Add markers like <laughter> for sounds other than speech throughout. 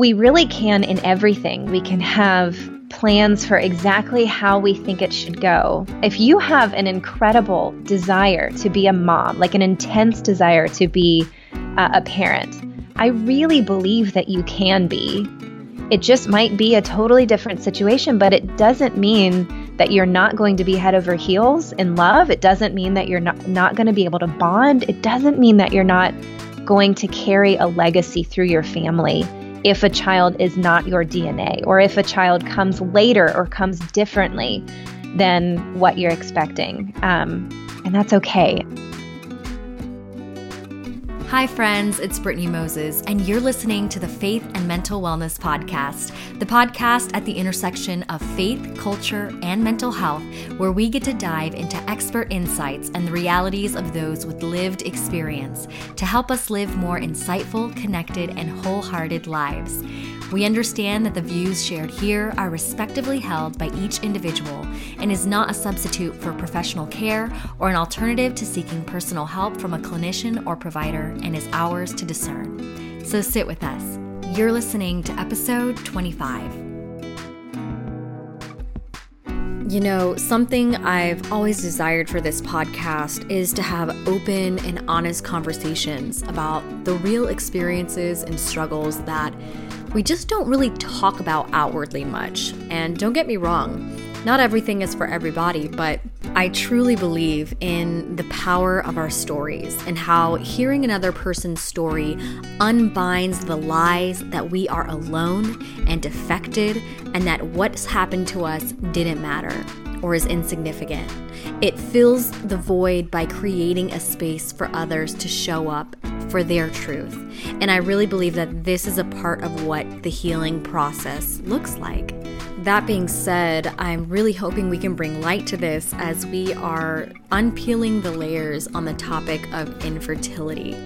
we really can in everything. We can have plans for exactly how we think it should go. If you have an incredible desire to be a mom, like an intense desire to be uh, a parent, I really believe that you can be. It just might be a totally different situation, but it doesn't mean that you're not going to be head over heels in love. It doesn't mean that you're not, not going to be able to bond. It doesn't mean that you're not going to carry a legacy through your family if a child is not your DNA or if a child comes later or comes differently than what you're expecting. Um, and that's okay. Hi, friends, it's Brittney Moses, and you're listening to the Faith and Mental Wellness Podcast, the podcast at the intersection of faith, culture, and mental health, where we get to dive into expert insights and the realities of those with lived experience to help us live more insightful, connected, and wholehearted lives. We understand that the views shared here are respectively held by each individual and is not a substitute for professional care or an alternative to seeking personal help from a clinician or provider and is ours to discern. So sit with us. You're listening to episode 25. You know, something I've always desired for this podcast is to have open and honest conversations about the real experiences and struggles that we just don't really talk about outwardly much. And don't get me wrong, not everything is for everybody, but I truly believe in the power of our stories and how hearing another person's story unbinds the lies that we are alone and defected and that what's happened to us didn't matter or is insignificant. It fills the void by creating a space for others to show up for their truth. And I really believe that this is a part of what the healing process looks like. That being said, I'm really hoping we can bring light to this as we are unpeeling the layers on the topic of infertility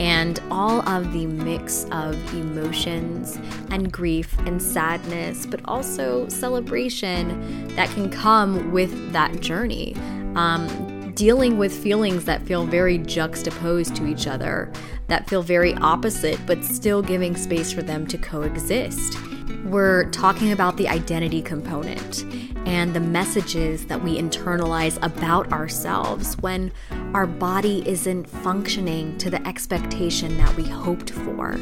and all of the mix of emotions and grief and sadness, but also celebration that can come with that journey. Um, dealing with feelings that feel very juxtaposed to each other, that feel very opposite, but still giving space for them to coexist. We're talking about the identity component and the messages that we internalize about ourselves when our body isn't functioning to the expectation that we hoped for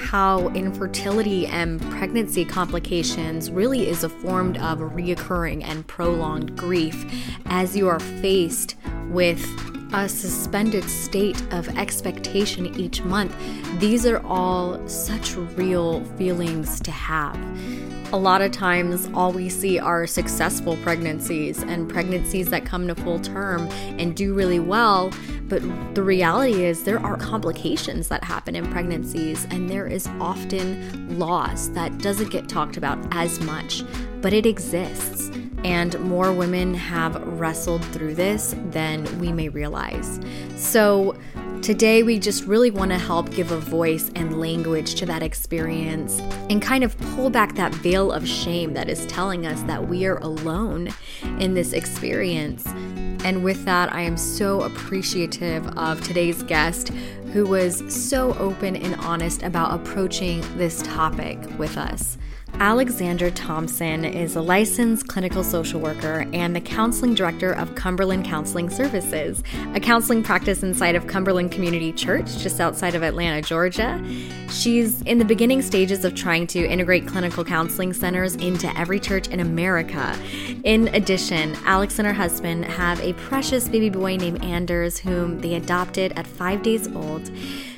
how infertility and pregnancy complications really is a form of reoccurring and prolonged grief as you are faced with a suspended state of expectation each month. These are all such real feelings to have. A lot of times, all we see are successful pregnancies and pregnancies that come to full term and do really well. But the reality is, there are complications that happen in pregnancies, and there is often loss that doesn't get talked about as much, but it exists. And more women have wrestled through this than we may realize. So, Today, we just really want to help give a voice and language to that experience and kind of pull back that veil of shame that is telling us that we are alone in this experience. And with that, I am so appreciative of today's guest who was so open and honest about approaching this topic with us. Alexandra Thompson is a licensed clinical social worker and the counseling director of Cumberland Counseling Services, a counseling practice inside of Cumberland Community Church just outside of Atlanta, Georgia. She's in the beginning stages of trying to integrate clinical counseling centers into every church in America. In addition, Alex and her husband have a precious baby boy named Anders, whom they adopted at five days old.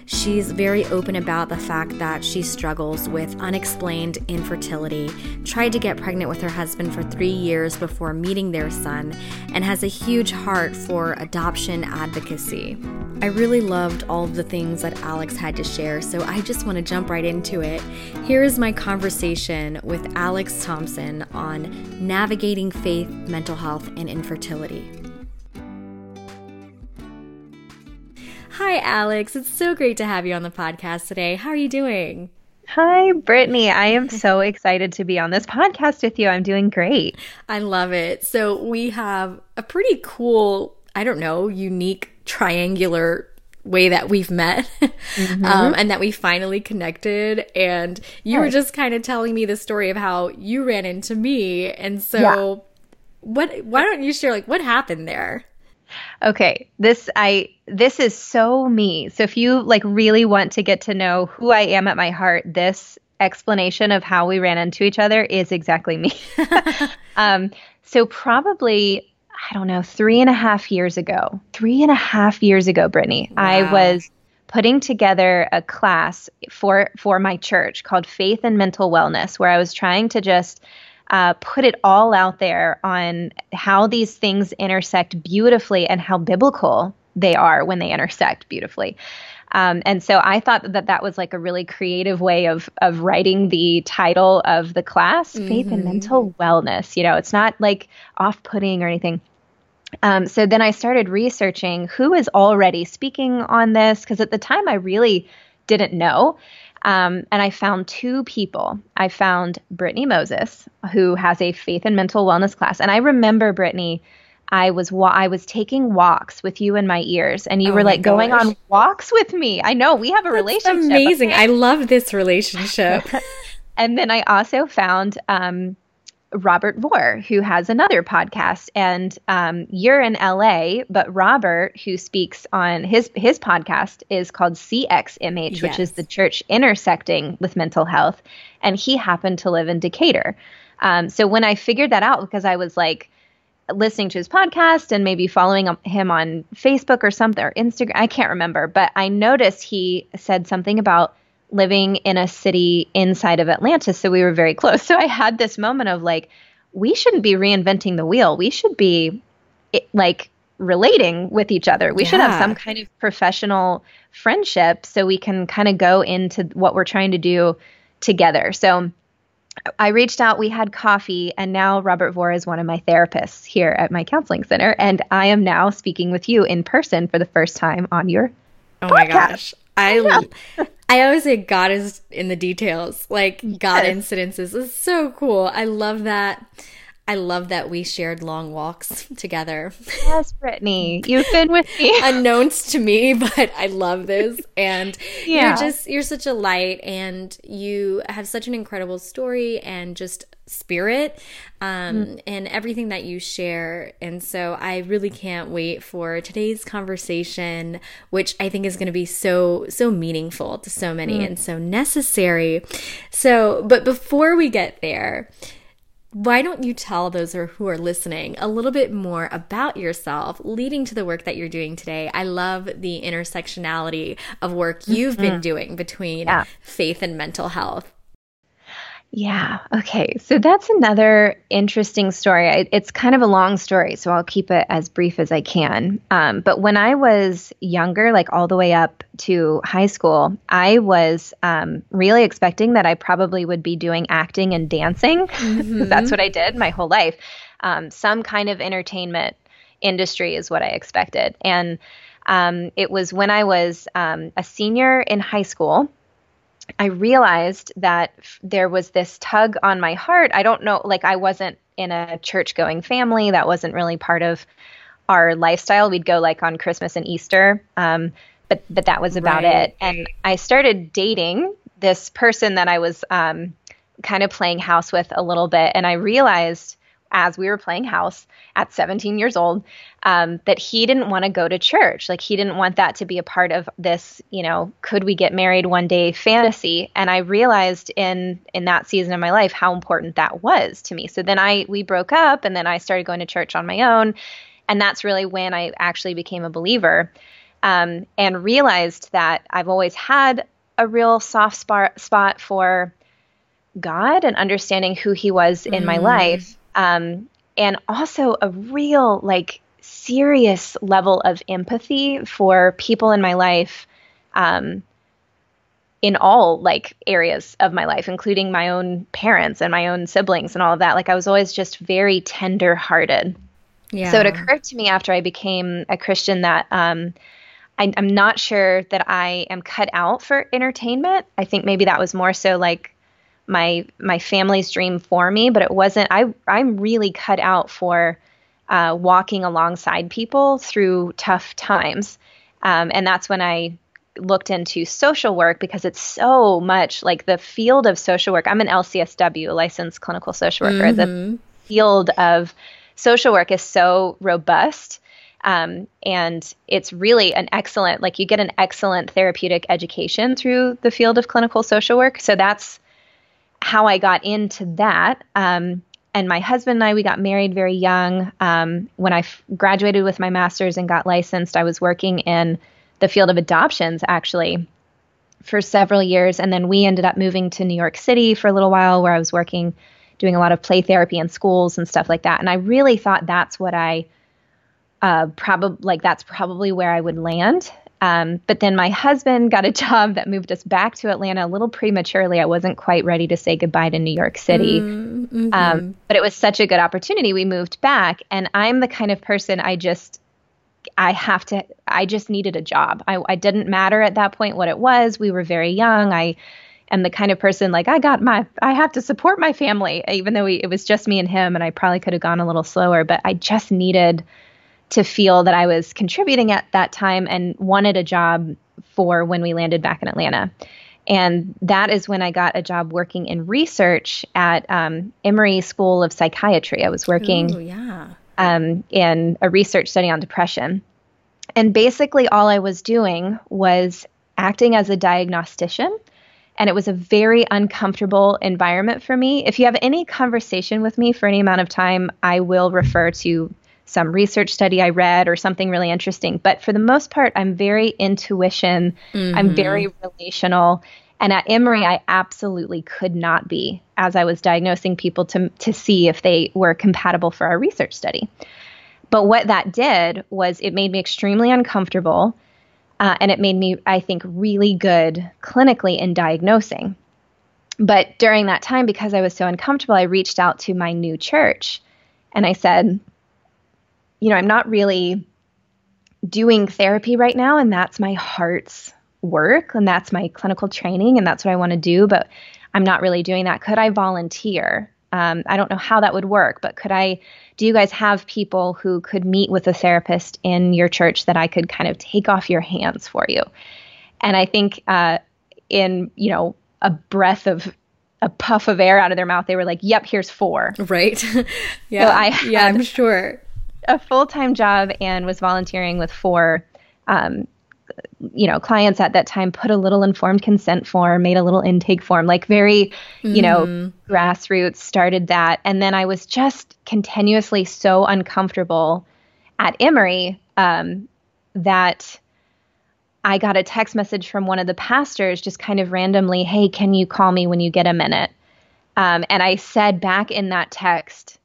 She's very open about the fact that she struggles with unexplained infertility, tried to get pregnant with her husband for three years before meeting their son, and has a huge heart for adoption advocacy. I really loved all of the things that Alex had to share, so I just want to jump right into it. Here is my conversation with Alex Thompson on navigating faith, mental health, and infertility. Hi, Alex. It's so great to have you on the podcast today. How are you doing? Hi, Brittney. I am so excited to be on this podcast with you. I'm doing great. I love it. So, we have a pretty cool, I don't know, unique triangular way that we've met <laughs> mm-hmm. um, and that we finally connected. And you yes. were just kind of telling me the story of how you ran into me. And so, yeah. what, why don't you share, like, what happened there? Okay, this I this is so me. So if you like really want to get to know who I am at my heart, this explanation of how we ran into each other is exactly me. <laughs> um, so probably I don't know, three and a half years ago, three and a half years ago, Brittney, wow. I was putting together a class for for my church called Faith and Mental Wellness, where I was trying to just uh, put it all out there on how these things intersect beautifully and how biblical they are when they intersect beautifully. Um, and so I thought that that was like a really creative way of of writing the title of the class, mm-hmm. faith and mental wellness. You know, it's not like off putting or anything. Um, so then I started researching who is already speaking on this because at the time I really didn't know. Um, and I found two people. I found Brittney Moses, who has a faith and mental wellness class. And I remember Brittney, I was wa- I was taking walks with you in my ears, and you oh were like going on walks with me. I know we have a That's relationship. Amazing! I love this relationship. <laughs> and then I also found um, Robert Vore, who has another podcast, and um, you're in LA, but Robert, who speaks on his his podcast, is called CXMH, yes. which is the church intersecting with mental health, and he happened to live in Decatur. Um, so when I figured that out, because I was like listening to his podcast and maybe following him on Facebook or something or Instagram, I can't remember, but I noticed he said something about living in a city inside of Atlanta, so we were very close. <laughs> So I had this moment of like, we shouldn't be reinventing the wheel. We should be like relating with each other. We yeah. should have some kind of professional friendship so we can kind of go into what we're trying to do together. So I reached out, we had coffee, and now Robert Vore is one of my therapists here at my counseling center. And I am now speaking with you in person for the first time on your. Oh podcast. my gosh. I <laughs> I always say God is in the details. Like God yes. incidences is so cool. I love that. I love that we shared long walks <laughs> together. Yes, Brittany, you've been with me. <laughs> Unknowns to me, <laughs> but I love this. And yeah. you're just, you're such a light and you have such an incredible story and just spirit um, mm. and everything that you share. And so I really can't wait for today's conversation, which I think is going to be so, so meaningful to so many mm. and so necessary. So, but before we get there, why don't you tell those who are listening a little bit more about yourself leading to the work that you're doing today? I love the intersectionality of work you've mm-hmm. been doing between yeah. faith and mental health. Yeah. Okay. So that's another interesting story. it's kind of a long story, so I'll keep it as brief as I can. Um, but when I was younger, like all the way up to high school, I was um, really expecting that I probably would be doing acting and dancing. <laughs> Mm-hmm. that's what I did my whole life. Um, some kind of entertainment industry is what I expected. And um, it was when I was um, a senior in high school I realized that there was this tug on my heart. I don't know, like I wasn't in a church going family. That wasn't really part of our lifestyle. We'd go like on Christmas and Easter, um, but but that was about right. it. And I started dating this person that I was um, kind of playing house with a little bit, and I realized as we were playing house at 17 years old um, that he didn't want to go to church. Like he didn't want that to be a part of this, you know, could we get married one day fantasy. And I realized in in that season of my life how important that was to me. So then I we broke up, and then I started going to church on my own, and that's really when I actually became a believer. Um, and realized that I've always had a real soft spot, spot for God and understanding who He was in mm. my life um, and also a real like serious level of empathy for people in my life um, in all like areas of my life including my own parents and my own siblings and all of that. Like i was always just very tender hearted yeah. so it occurred to me after i became a christian that um, I, i'm not sure that i am cut out for entertainment. I think maybe that was more so like my my family's dream for me, but it wasn't. I I'm really cut out for uh, walking alongside people through tough times. Um, and that's when I looked into social work because it's so much like the field of social work. I'm an LCSW, licensed clinical social worker. Mm-hmm. The field of social work is so robust. Um, and it's really an excellent, like you get an excellent therapeutic education through the field of clinical social work. So that's how I got into that. Um, and my husband and I, we got married very young. Um, when I f- graduated with my master's and got licensed, I was working in the field of adoptions actually for several years. And then we ended up moving to New York City for a little while where I was working, doing a lot of play therapy in schools and stuff like that. And I really thought that's what I uh, probably like that's probably where I would land. Um, but then my husband got a <laughs> job that moved us back to Atlanta a little prematurely. I wasn't quite ready to say goodbye to New York City. Mm-hmm. Um, but it was such a good opportunity. We moved back. And I'm the kind of person I just, I have to, I just needed a job. I, I didn't matter at that point what it was. We were very young. I am the kind of person like, I got my, I have to support my family, even though we, it was just me and him. And I probably could have gone a little slower, but I just needed to feel that I was contributing at that time and wanted a job for when we landed back in Atlanta. And that is when I got a job working in research at um, Emory School of Psychiatry. I was working Ooh, yeah. um, in a research study on depression. And basically, all I was doing was acting as a diagnostician. And it was a very uncomfortable environment for me. If you have any conversation with me for any amount of time, I will refer to some research study I read or something really interesting. But for the most part, I'm very intuition, mm-hmm. I'm very relational. And at Emory, I absolutely could not be as I was diagnosing people to, to see if they were compatible for our research study. But what that did was it made me extremely uncomfortable. Uh, and it made me, I think, really good clinically in diagnosing. But during that time, because I was so uncomfortable, I reached out to my new church and I said, you know, I'm not really doing therapy right now, and that's my heart's work, and that's my clinical training, and that's what I want to do, but I'm not really doing that. Could I volunteer? Um, I don't know how that would work, but could I? Do you guys have people who could meet with a therapist in your church that I could kind of take off your hands for you? And I think uh, in you know a breath of a puff of air out of their mouth, they were like, "Yep, here's four. Right? <laughs> yeah. So I yeah, I'm sure a full time job and was volunteering with four, um, you know, clients at that time. Put a little informed consent form, made a little intake form, like very, mm-hmm. you know, mm-hmm. grassroots. Started that, and then I was just continuously so uncomfortable at Emory um, that. I got a text message from one of the pastors just kind of randomly, Hey, can you call me when you get a minute? Um, and I said back in that text,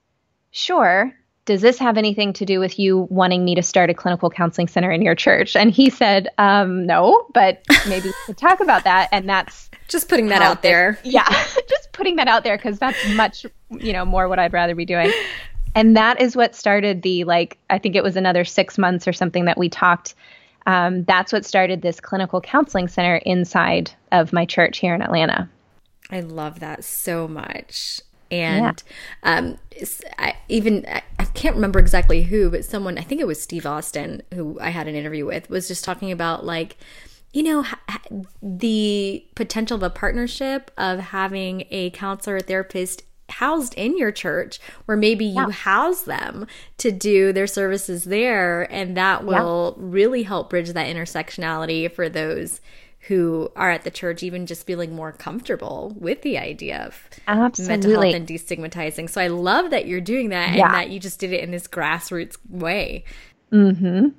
Sure does this have anything to do with you wanting me to start a clinical counseling center in your church? And he said, um, no, but maybe we could talk about that. And that's just putting that out there. yeah, <laughs> just putting that out there because that's much, you know, more what I'd rather be doing. And that is what started the like. I think it was another six months or something that we talked. Um, that's what started this clinical counseling center inside of my church here in Atlanta. I love that so much and yeah. um, I even I can't remember exactly who, but someone I think it was Steve Austin who I had an interview with was just talking about like you know the potential of a partnership of having a counselor or therapist housed in your church where maybe you yeah. house them to do their services there and that will yeah. really help bridge that intersectionality for those who are at the church even just feeling more comfortable with the idea of Absolutely. mental health and destigmatizing. So I love that you're doing that yeah. and that you just did it in this grassroots way. Mm-hmm.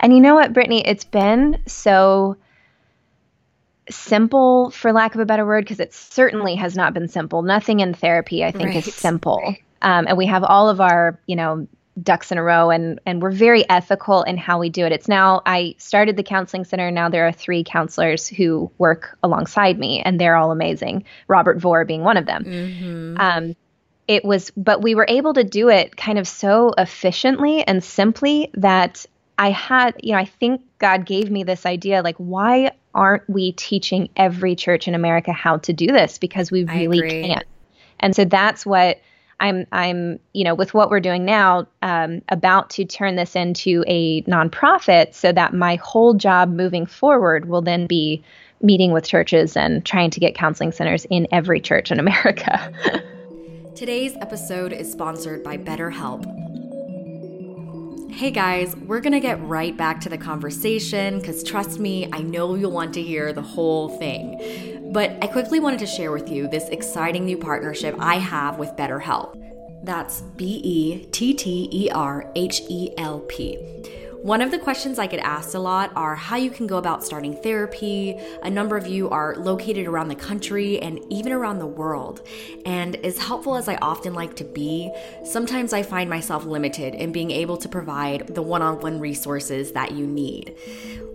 And you know what, Brittney? It's been so simple, for lack of a better word, because it certainly has not been simple. Nothing in therapy, I think, right. is simple. Um, and we have all of our, you know, ducks in a row and and we're very ethical in how we do it. It's now I started the counseling center now there are 3 counselors who work alongside me and they're all amazing. Robert Vore being one of them. Mm-hmm. Um it was but we were able to do it kind of so efficiently and simply that I had, you know, I think God gave me this idea like why aren't we teaching every church in America how to do this because we really can't. And so that's what I'm I'm you know with what we're doing now, um, about to turn this into a nonprofit, so that my whole job moving forward will then be meeting with churches and trying to get counseling centers in every church in America. Today's episode is sponsored by BetterHelp. Hey guys, we're gonna get right back to the conversation because trust me, I know you'll want to hear the whole thing. But I quickly wanted to share with you this exciting new partnership I have with BetterHelp. That's B E T T E R H E L P. One of the questions I get asked a lot are how you can go about starting therapy. A number of you are located around the country and even around the world. And as helpful as I often like to be, sometimes I find myself limited in being able to provide the one on one resources that you need.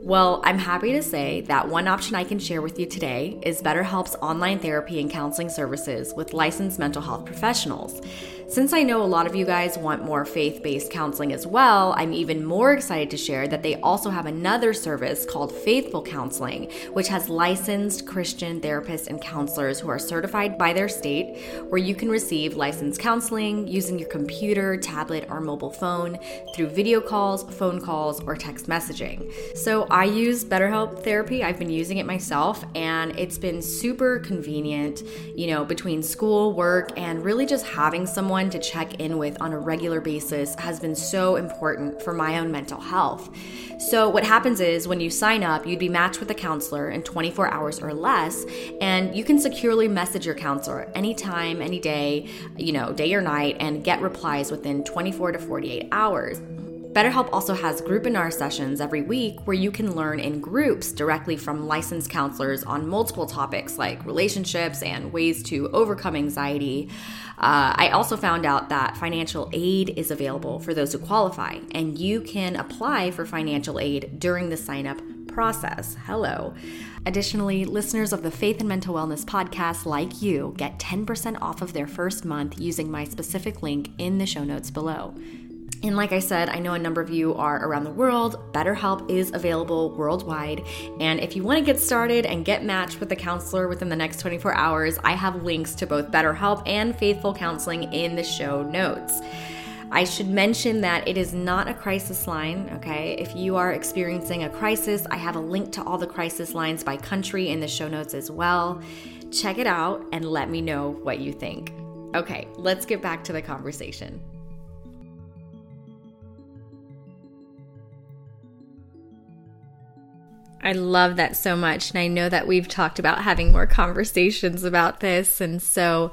Well, I'm happy to say that one option I can share with you today is BetterHelp's online therapy and counseling services with licensed mental health professionals. Since I know a lot of you guys want more faith based counseling as well, I'm even more excited to share that they also have another service called Faithful Counseling, which has licensed Christian therapists and counselors who are certified by their state, where you can receive licensed counseling using your computer, tablet, or mobile phone through video calls, phone calls, or text messaging. So I use BetterHelp Therapy. I've been using it myself, and it's been super convenient, you know, between school, work, and really just having someone someone to check in with on a regular basis has been so important for my own mental health. So, what happens is when you sign up, you'd be matched with a counselor in 24 hours or less, and you can securely message your counselor anytime, any day, you know, day or night, and get replies within 24 to 48 hours. BetterHelp also has groupinar sessions every week where you can learn in groups directly from licensed counselors on multiple topics like relationships and ways to overcome anxiety. Uh, I also found out that financial aid is available for those who qualify, and you can apply for financial aid during the sign up process. Hello. Additionally, listeners of the Faith and Mental Wellness podcast, like you, get 10% off of their first month using my specific link in the show notes below. And like I said, I know a number of you are around the world. BetterHelp is available worldwide. And if you want to get started and get matched with a counselor within the next 24 hours, I have links to both BetterHelp and Faithful Counseling in the show notes. I should mention that it is not a crisis line, okay? If you are experiencing a crisis, I have a link to all the crisis lines by country in the show notes as well. Check it out and let me know what you think. Okay, let's get back to the conversation. I love that so much. And I know that we've talked about having more conversations about this. And so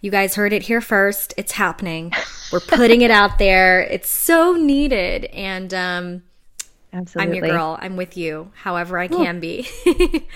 you guys heard it here first. It's happening. We're putting it out there. It's so needed. And um, Absolutely. I'm your girl. I'm with you, however I can be. <laughs>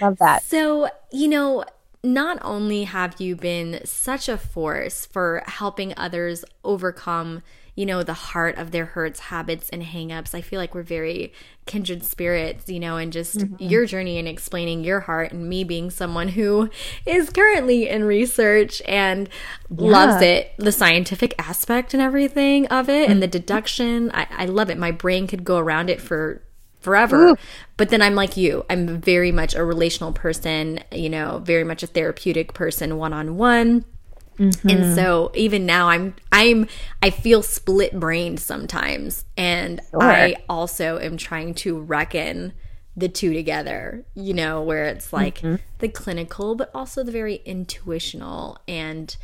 love that. So, you know, not only have you been such a force for helping others overcome you know, the heart of their hurts, habits, and hangups. I feel like we're very kindred spirits, you know, and just mm-hmm. your journey and explaining your heart, and me being someone who is currently in research and yeah. loves it, the scientific aspect and everything of it, mm-hmm. and the mm-hmm. deduction. I, I love it. My brain could go around it for forever. Ooh. But then I'm like you. I'm very much a relational person, you know, very much a therapeutic person one on one. Mm-hmm. And so even now I'm I'm I feel split brained sometimes and sure. I also am trying to reckon the two together, you know, where it's like mm-hmm. the clinical but also the very intuitional and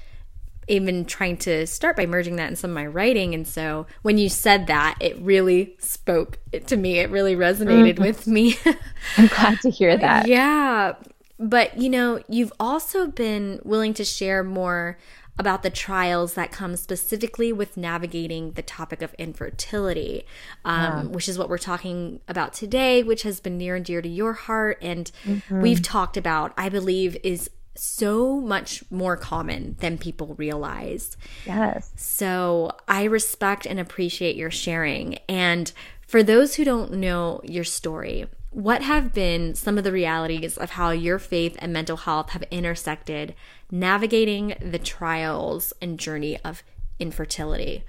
even trying to start by merging that in some of my writing and so when you said that it really spoke to me it really resonated mm-hmm. with me <laughs> i'm glad to hear that yeah but, you know, you've also been willing to share more about the trials that come specifically with navigating the topic of infertility, um, yeah. which is what we're talking about today, which has been near and dear to your heart. And mm-hmm. we've talked about, I believe, is so much more common than people realize. Yes. So I respect and appreciate your sharing. And for those who don't know your story, what have been some of the realities of how your faith and mental health have intersected navigating the trials and journey of infertility?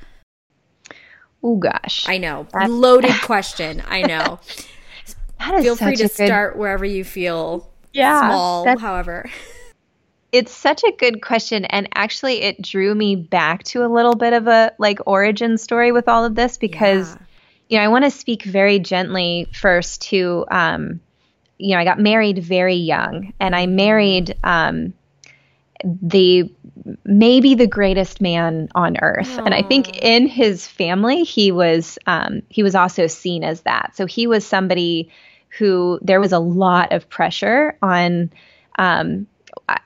Oh gosh. I know. <laughs> That's, Loaded question. I know. <laughs> Feel free to good... start wherever you feel yeah, small, however. it's such a good question and actually it drew me back to a little bit of a like origin story with all of this because yeah. You know, I want to speak very gently first to um you know, I got married very young and I married um the maybe the greatest man on earth Aww. and i think in his family he was um, he was also seen as that so he was somebody who there was a lot of pressure on um,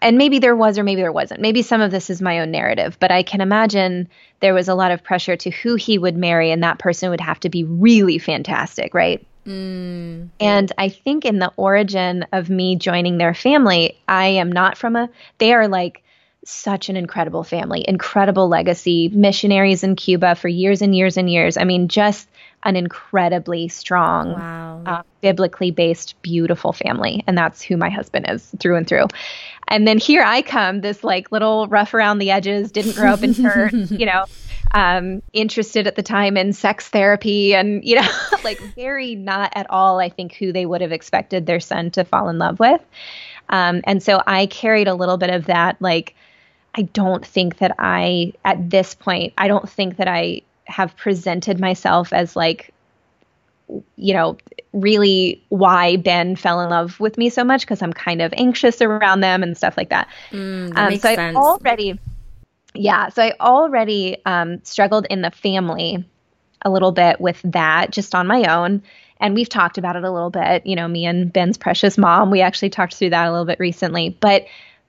and maybe there was or maybe there wasn't maybe some of this is my own narrative but i can imagine there was a lot of pressure to who he would marry and that person would have to be really fantastic right Mm. And I think in the origin of me joining their family, I am not from a, they are like such an incredible family, incredible legacy, missionaries in Cuba for years and years and years. I mean, just an incredibly strong, wow. uh, biblically based, beautiful family. And that's who my husband is through and through. And then here I come, this like little rough around the edges, didn't grow up in church, <laughs> you know, um, interested at the time in sex therapy and, you know, <laughs> like very not at all, I think, who they would have expected their son to fall in love with. Um, and so I carried a little bit of that, like, I don't think that I, at this point, I don't think that I have presented myself as like, you know, really why Ben fell in love with me so much because I'm kind of anxious around them and stuff like that. Mm, that um, so. I already yeah, so I already um, struggled in the family a little bit with that just on my own. And we've talked about it a little bit, you know, me and Ben's precious mom. We actually talked through that a little bit recently. But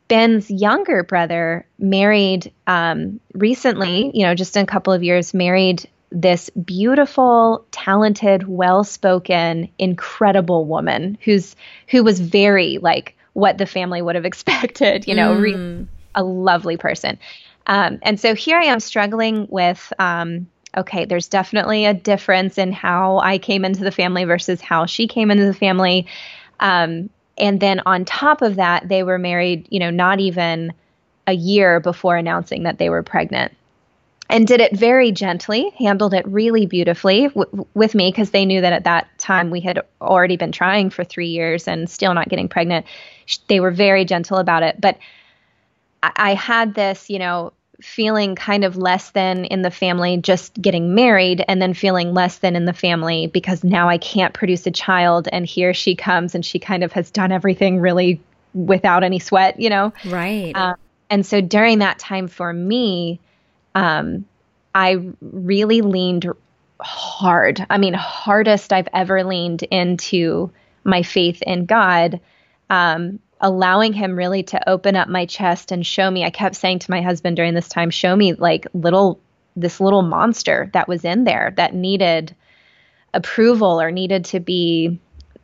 Ben's younger brother married um, recently, you know, just in a couple of years, married this beautiful, talented, well-spoken, incredible woman who's who was very like what the family would have <laughs> expected, you know, mm. re- a lovely person. Um, and so here I am struggling with um, okay, there's definitely a difference in how I came into the family versus how she came into the family. Um, and then on top of that, they were married, you know, not even a year before announcing that they were pregnant. And did it very gently, handled it really beautifully w- with me because they knew that at that time we had already been trying for three years and still not getting pregnant. They were very gentle about it. But I, I had this, you know, feeling kind of less than in the family just getting married and then feeling less than in the family because now I can't produce a child and here she comes and she kind of has done everything really without any sweat, you know? Right. Um, and so during that time for me, um, I really leaned hard. I mean, hardest I've ever leaned into my faith in God. Um, allowing him really to open up my chest and show me. I kept saying to my husband during this time, show me like little, this little monster that was in there that needed approval or needed to be,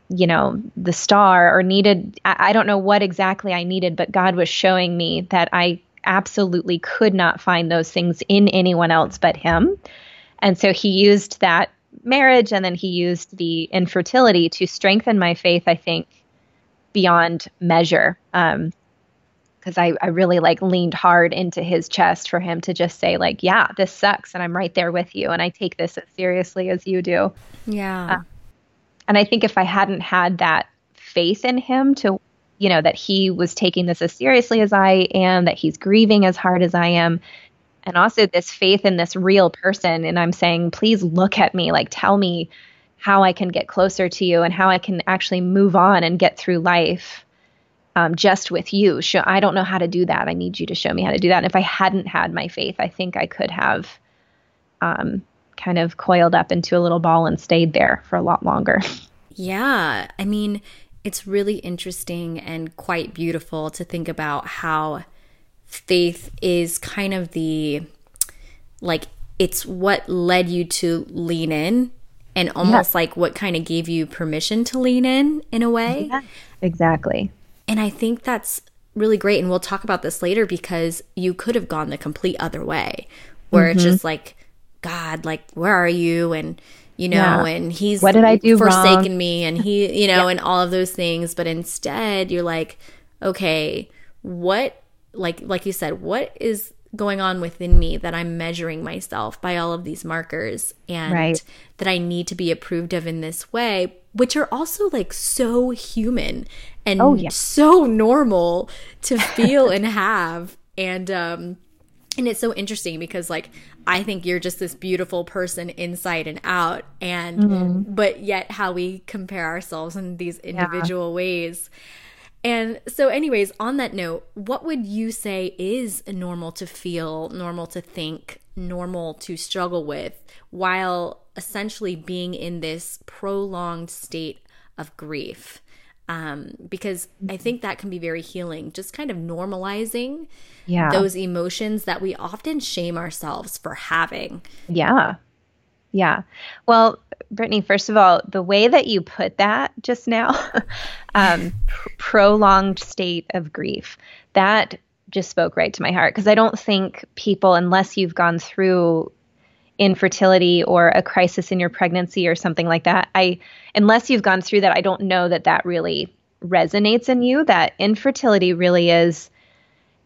you know, the star or needed, I, I don't know what exactly I needed, but God was showing me that I absolutely could not find those things in anyone else but him. And so he used that marriage and then he used the infertility to strengthen my faith, I think, beyond measure. Um, because I, I really like leaned hard into his chest for him to just say like yeah this sucks and i'm right there with you and i take this as seriously as you do yeah uh, and i think if i hadn't had that faith in him to you know that he was taking this as seriously as i am that he's grieving as hard as i am and also this faith in this real person and i'm saying please look at me like tell me how I can get closer to you and how I can actually move on and get through life um, just with you. Show, I don't know how to do that. I need you to show me how to do that. And if I hadn't had my faith, I think I could have um, kind of coiled up into a little ball and stayed there for a lot longer. <laughs> Yeah. I mean, it's really interesting and quite beautiful to think about how faith is kind of the like it's what led you to lean in and almost like what kind of gave you permission to lean in in a way. Yeah, exactly. And I think that's really great. And we'll talk about this later because you could have gone the complete other way where mm-hmm. it's just like, God, like, where are you? And, you know, yeah. and he's what did I do forsaken wrong? me and he, you know, <laughs> yeah. and all of those things. But instead, you're like, okay, what, like, like you said, what is going on within me that I'm measuring myself by all of these markers and right. that I need to be approved of in this way, which are also like so human and oh, yeah. so normal to feel and <laughs> have. And um and it's so interesting because like I think you're just this beautiful person inside and out and mm-hmm. but yet how we compare ourselves in these individual yeah. ways and so, anyways, on that note, what would you say is normal to feel, normal to think, normal to struggle with while essentially being in this prolonged state of grief? Um, because I think that can be very healing, just kind of normalizing yeah. those emotions that we often shame ourselves for having. Yeah. Yeah. Well, Brittney, first of all, the way that you put that just now, <laughs> um, pr- prolonged state of grief, that just spoke right to my heart because I don't think people, unless you've gone through infertility or a crisis in your pregnancy or something like that, I, unless you've gone through that, I don't know that that really resonates in you. That infertility really is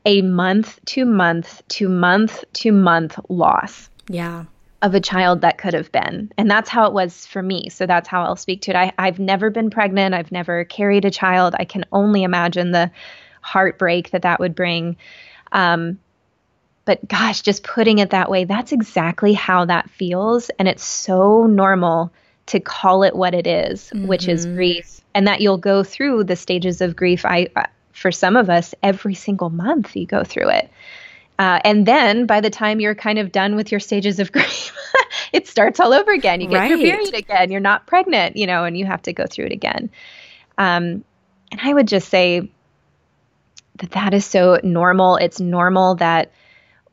a month to month to month to month loss. Yeah of a child that could have been. And that's how it was for me. So that's how I'll speak to it. I, I've never been pregnant, I've never carried a child. I can only imagine the heartbreak that that would bring. Um, but gosh, just putting it that way, that's exactly how that feels. And it's so normal to call it what it is, mm-hmm. which is mm-hmm. grief. And that you'll go through the stages of grief. I, for some of us, every single month you go through it. Uh, and then by the time you're kind of done with your stages of <laughs> grief, it starts all over again. You get right. your period again. You're not pregnant, you know, and you have to go through it again. Um, and I would just say that that is so normal. It's normal that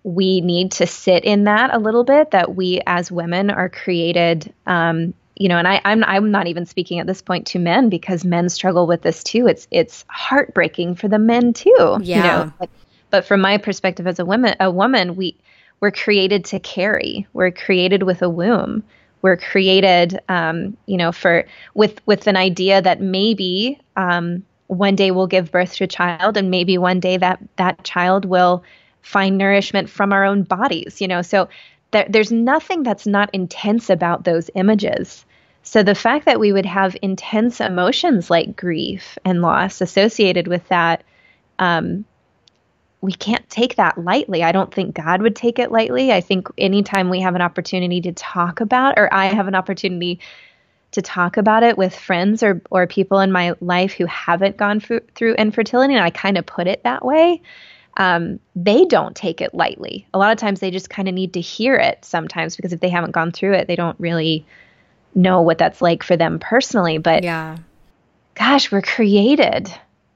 we need to sit in that a little bit. That we as women are created. Um, you know, and I, I'm I'm not even speaking at this point to men because men struggle with this too. It's it's heartbreaking for the men too. Yeah. You know, like, but from my perspective as a woman, a woman, we we're created to carry. We're created with a womb. We're created, um, you know, for with with an idea that maybe um, one day we'll give birth to a child, and maybe one day that that child will find nourishment from our own bodies. You know, so there, there's nothing that's not intense about those images. So the fact that we would have intense emotions like grief and loss associated with that, um, we can't take that lightly. I don't think God would take it lightly. I think anytime we have an opportunity to talk about, or I have an opportunity to talk about it with friends or or people in my life who haven't gone through, through infertility, and I kind of put it that way, um, they don't take it lightly. A lot of times they just kind of need to hear it sometimes because if they haven't gone through it, they don't really know what that's like for them personally. But yeah, gosh, we're created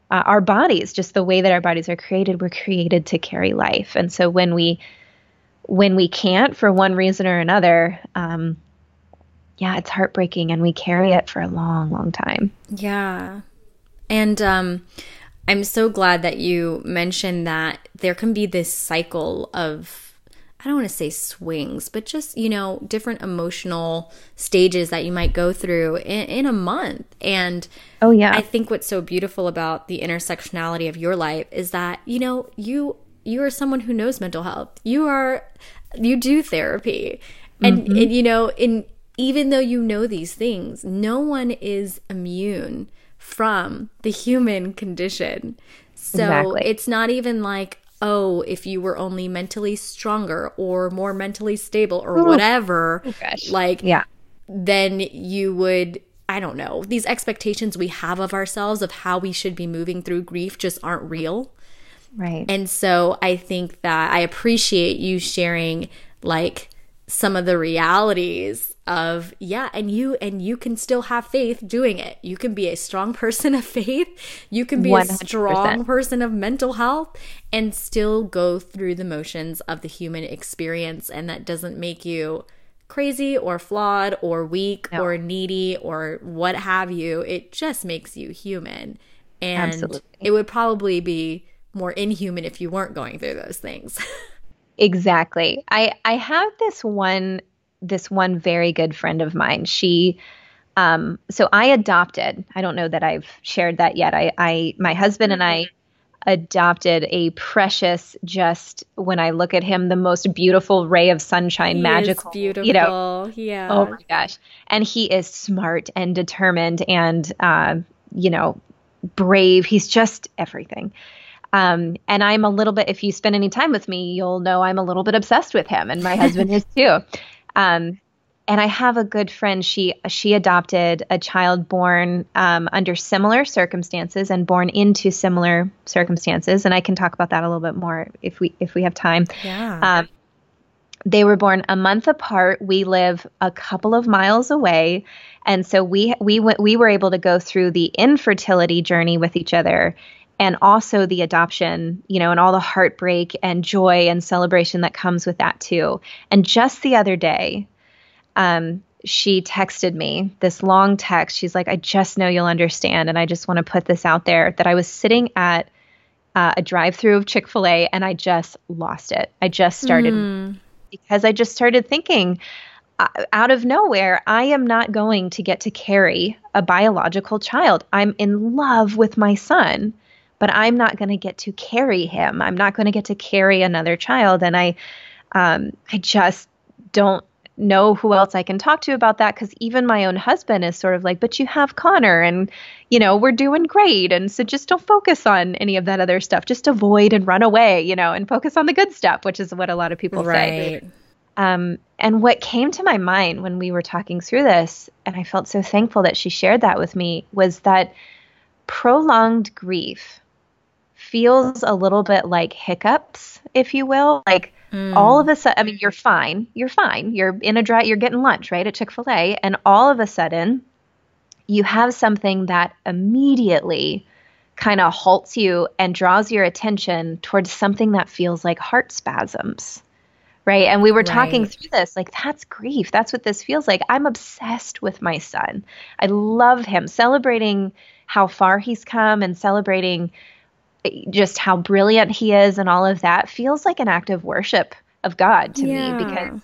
uh, our bodies, just the way that our bodies are created, we're created to carry life. And so when we when we can't for one reason or another, um, yeah, it's heartbreaking, and we carry it for a long, long time. Yeah, and um, I'm so glad that you mentioned that there can be this cycle of don't want to say swings, but just, you know, different emotional stages that you might go through in, in, a month. And oh, yeah. I think what's so beautiful about the intersectionality of your life is that, you know, you you are someone who knows mental health. You are you do therapy. And, mm-hmm. and you know, in even though you know these things, no one is immune from the human condition. So exactly. it's not even like, oh, if you were only mentally stronger or more mentally stable or oh, whatever, oh, like, yeah, then you would, I don't know, these expectations we have of ourselves of how we should be moving through grief just aren't real. Right. And so I think that I appreciate you sharing like some of the realities of yeah and you and you can still have faith doing it. You can be a strong person of faith. You can be 100%. a strong person of mental health and still go through the motions of the human experience. And that doesn't make you crazy or flawed or weak no. or needy or what have you. It just makes you human. And Absolutely. it would probably be more inhuman if you weren't going through those things. <laughs> Exactly. I i have this one this one very good friend of mine. She um, so I adopted. I don't know that I've shared that yet. I, I my husband and I adopted a precious, just when I look at him, the most beautiful ray of sunshine, He magical. beautiful. You know, yeah. oh my gosh. And he is smart and determined and, uh, you know, brave. He's just everything. Um, and I'm a little bit, if you spend any time with me, you'll know I'm a little bit obsessed with him, and my husband is <laughs> too. Um, and I have a good friend. She she adopted a child born um, under similar circumstances and born into similar circumstances, and I can talk about that a little bit more if we if we have time. yeah. Um, they were born a month apart. We live a couple of miles away, and so we we went, we were able to go through the infertility journey with each other, and also the adoption. You know, and all the heartbreak and joy and celebration that comes with that too. And just the other day, um, she texted me this long text. She's like, "I just know you'll understand, and I just want to put this out there that I was sitting at." Uh, a drive-through of Chick-fil-A and I just lost it. I just started Mm. because I just started thinking uh, out of nowhere, I am not going to get to carry a biological child. I'm in love with my son, but I'm not going to get to carry him. I'm not going to get to carry another child. And I, um, I just don't know who else I can talk to about that because even my own husband is sort of like, but you have Connor and, you know, we're doing great. And so just don't focus on any of that other stuff. Just avoid and run away, you know, and focus on the good stuff, which is what a lot of people say. right. Um, and what came to my mind when we were talking through this, and I felt so thankful that she shared that with me, was that prolonged grief feels a little bit like hiccups, if you will. Like all hmm. of a sudden, I mean, you're fine. You're fine. You're in a dry, you're getting lunch, right, at Chick fil A. And all of a sudden, you have something that immediately kind of halts you and draws your attention towards something that feels like heart spasms right? And we were talking Right. through this like, that's grief. That's what this feels like. I'm obsessed with my son. I love him, celebrating how far he's come and celebrating just how brilliant he is and all of that feels like an act of worship of God to Yeah. me because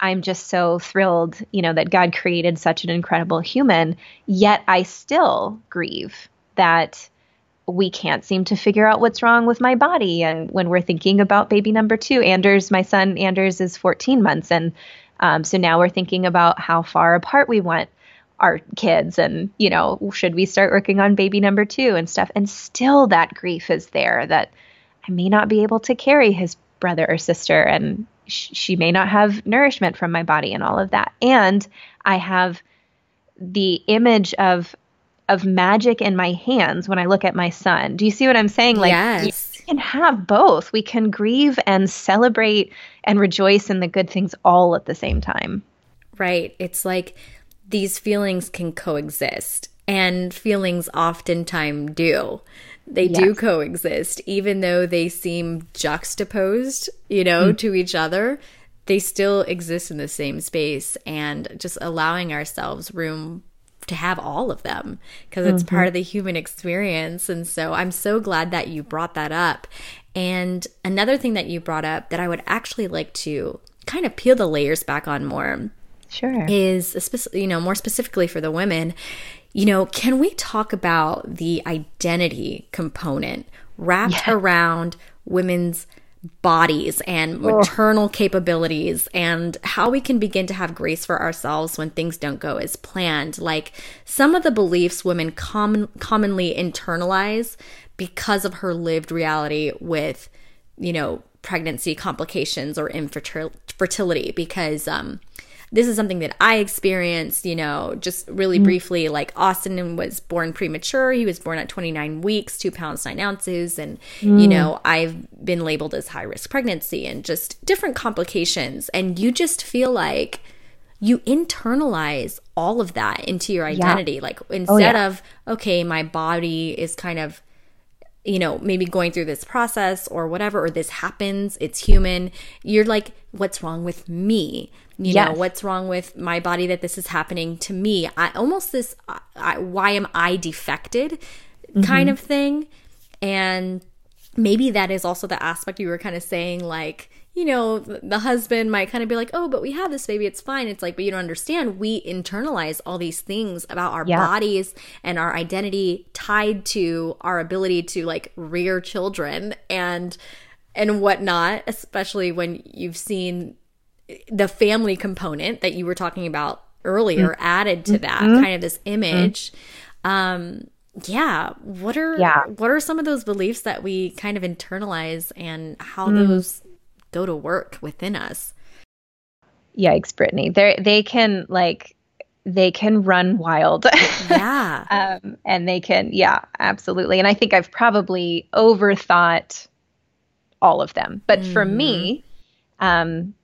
I'm just so thrilled, you know, that God created such an incredible human, yet I still grieve that we can't seem to figure out what's wrong with my body. And when we're thinking about baby number two, Anders, my son Anders is 14 months. And um, so now we're thinking about how far apart we want our kids and, you know, should we start working on baby number two and stuff. And still that grief is there that I may not be able to carry his brother or sister and sh- she may not have nourishment from my body and all of that. And I have the image of of magic in my hands when I look at my son. Do you see what I'm saying? Like yes. we can have both. We can grieve and celebrate and rejoice in the good things all at the same time. Right. It's like these feelings can coexist, and feelings oftentimes do. They do coexist, even though they seem juxtaposed, you know, Mm. to each other. They still exist in the same space, and just allowing ourselves room to have all of them because it's part of the human experience. And so I'm so glad that you brought that up. And another thing that you brought up that I would actually like to kind of peel the layers back on more Sure. is spec- you know more specifically for the women you know can we talk about the identity component wrapped around women's bodies and maternal capabilities and how we can begin to have grace for ourselves when things don't go as planned? Like some of the beliefs women common, commonly internalize because of her lived reality with you know pregnancy complications or infertility because um this is something that I experienced, you know, just really mm-hmm. briefly. Like Austin was born premature. He was born at 29 weeks, two pounds, nine ounces. And, you mm. know, I've been labeled as high risk pregnancy and just different complications. And you just feel like you internalize all of that into your identity. Like oh, instead yeah. of, okay, my body is kind of you know, maybe going through this process or whatever, or this happens, it's human. You're like, what's wrong with me? You know, what's wrong with my body that this is happening to me? I almost this, I, why am I defected kind mm-hmm. of thing. And maybe that is also the aspect you were kind of saying, like, you know, the husband might kind of be like, oh, but we have this baby, it's fine. It's like, but you don't understand. We internalize all these things about our yeah. bodies and our identity tied to our ability to like rear children and and whatnot, especially when you've seen the family component that you were talking about earlier mm-hmm. added to that mm-hmm. kind of this image. Mm-hmm. Um, yeah what are yeah. what are some of those beliefs that we kind of internalize and how mm. those go to work within us yikes brittney they they can like they can run wild <laughs> yeah um, and they can yeah absolutely and i think i've probably overthought all of them but mm. for me mm-hmm. um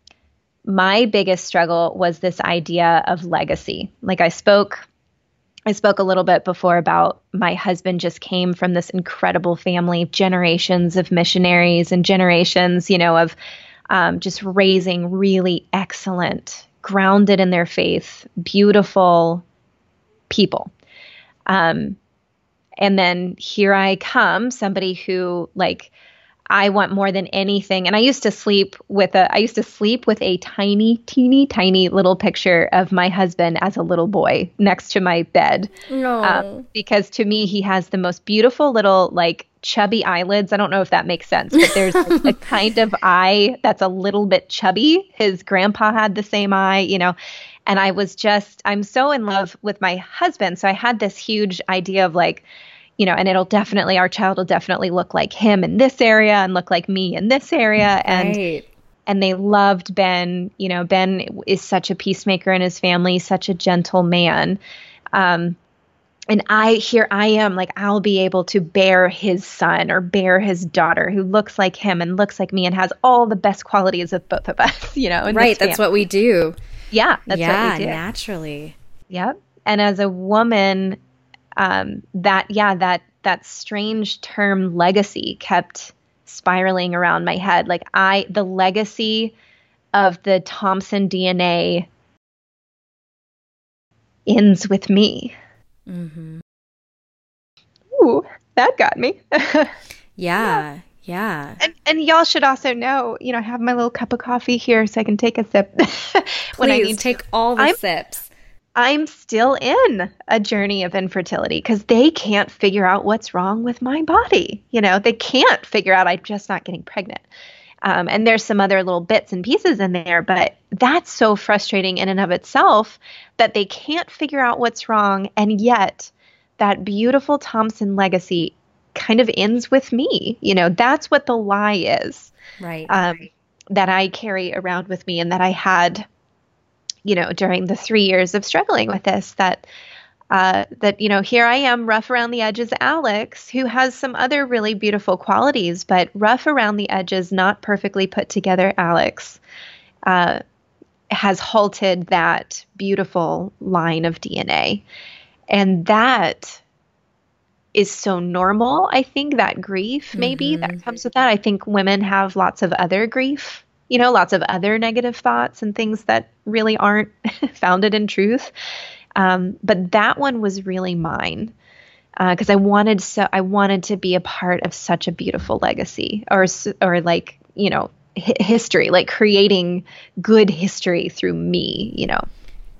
my biggest struggle was this idea of legacy like i spoke I spoke a little bit before about my husband just came from this incredible family, generations of missionaries and generations, you know, of um, just raising really excellent, grounded in their faith, beautiful people. Um, and then here I come, somebody who like I want more than anything. And I used to sleep with a I used to sleep with a tiny, teeny, tiny little picture of my husband as a little boy next to my bed. No. Um, because to me he has the most beautiful little like chubby eyelids. I don't know if that makes sense, but there's like, <laughs> a kind of eye that's a little bit chubby. His grandpa had the same eye, you know. And I was just I'm so in love with my husband. So I had this huge idea of like you know, and it'll definitely, our child will definitely look like him in this area and look like me in this area. And, right. and they loved Ben. You know, Ben is such a peacemaker in his family, such a gentle man. Um, and I here I am like I'll be able to bear his son or bear his daughter who looks like him and looks like me and has all the best qualities of both of us, <laughs> you know. right, that's what we do. Yeah, that's yeah, what we do. naturally. Yep. And as a woman, um, that yeah that that strange term legacy kept spiraling around my head like i the legacy of the thompson dna ends with me mm-hmm. ooh that got me <laughs> yeah yeah. And and y'all should also know, you know, I have my little cup of coffee here so I can take a sip <laughs> when Please, I need take to. all the I'm, sips. I'm still in a journey of infertility because they can't figure out what's wrong with my body. You know, they can't figure out I'm just not getting pregnant. Um, and there's some other little bits and pieces in there, but that's so frustrating in and of itself that they can't figure out what's wrong. And yet, that beautiful Thompson legacy kind of ends with me. You know, that's what the lie is. Right. Um, that I carry around with me and that I had you know, during the three years of struggling with this, that uh, that you know, here I am, rough around the edges, Alex, who has some other really beautiful qualities, but rough around the edges, not perfectly put together, Alex. Uh, has halted that beautiful line of DNA. And that is so normal. I think that grief, maybe mm-hmm. that comes with that. I think women have lots of other grief you know, lots of other negative thoughts and things that really aren't <laughs> founded in truth. Um, but that one was really mine because uh, I wanted so I wanted to be a part of such a beautiful legacy, or or like you know hi- history, like creating good history through me, you know.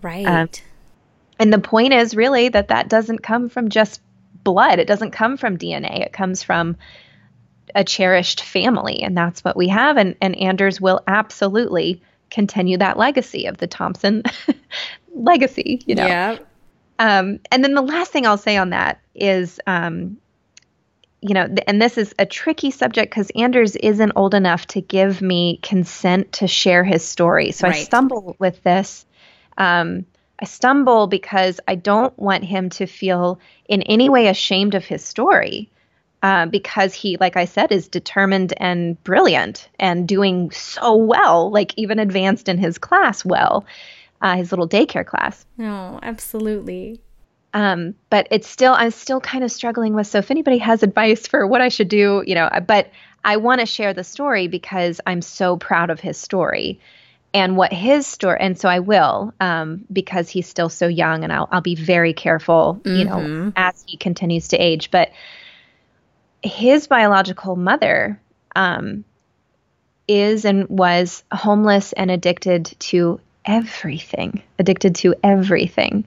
Right. Um, and the point is really that that doesn't come from just blood. It doesn't come from DNA. It comes from a cherished family, and that's what we have. And, and Anders will absolutely continue that legacy of the Thompson <laughs> legacy, you know. Yeah. Um, and then the last thing I'll say on that is, um, you know, th- and this is a tricky subject because Anders isn't old enough to give me consent to share his story. So right. I stumble with this. Um, I stumble because I don't want him to feel in any way ashamed of his story uh, because he, like I said, is determined and brilliant and doing so well, like even advanced in his class well, uh, his little daycare class. No, absolutely. Um, but it's still, I'm still kind of struggling with. So if anybody has advice for what I should do, you know, but I want to share the story because I'm so proud of his story and what his story and so i will um, because he's still so young and i'll, I'll be very careful you mm-hmm. know as he continues to age but his biological mother um, is and was homeless and addicted to everything, addicted to everything.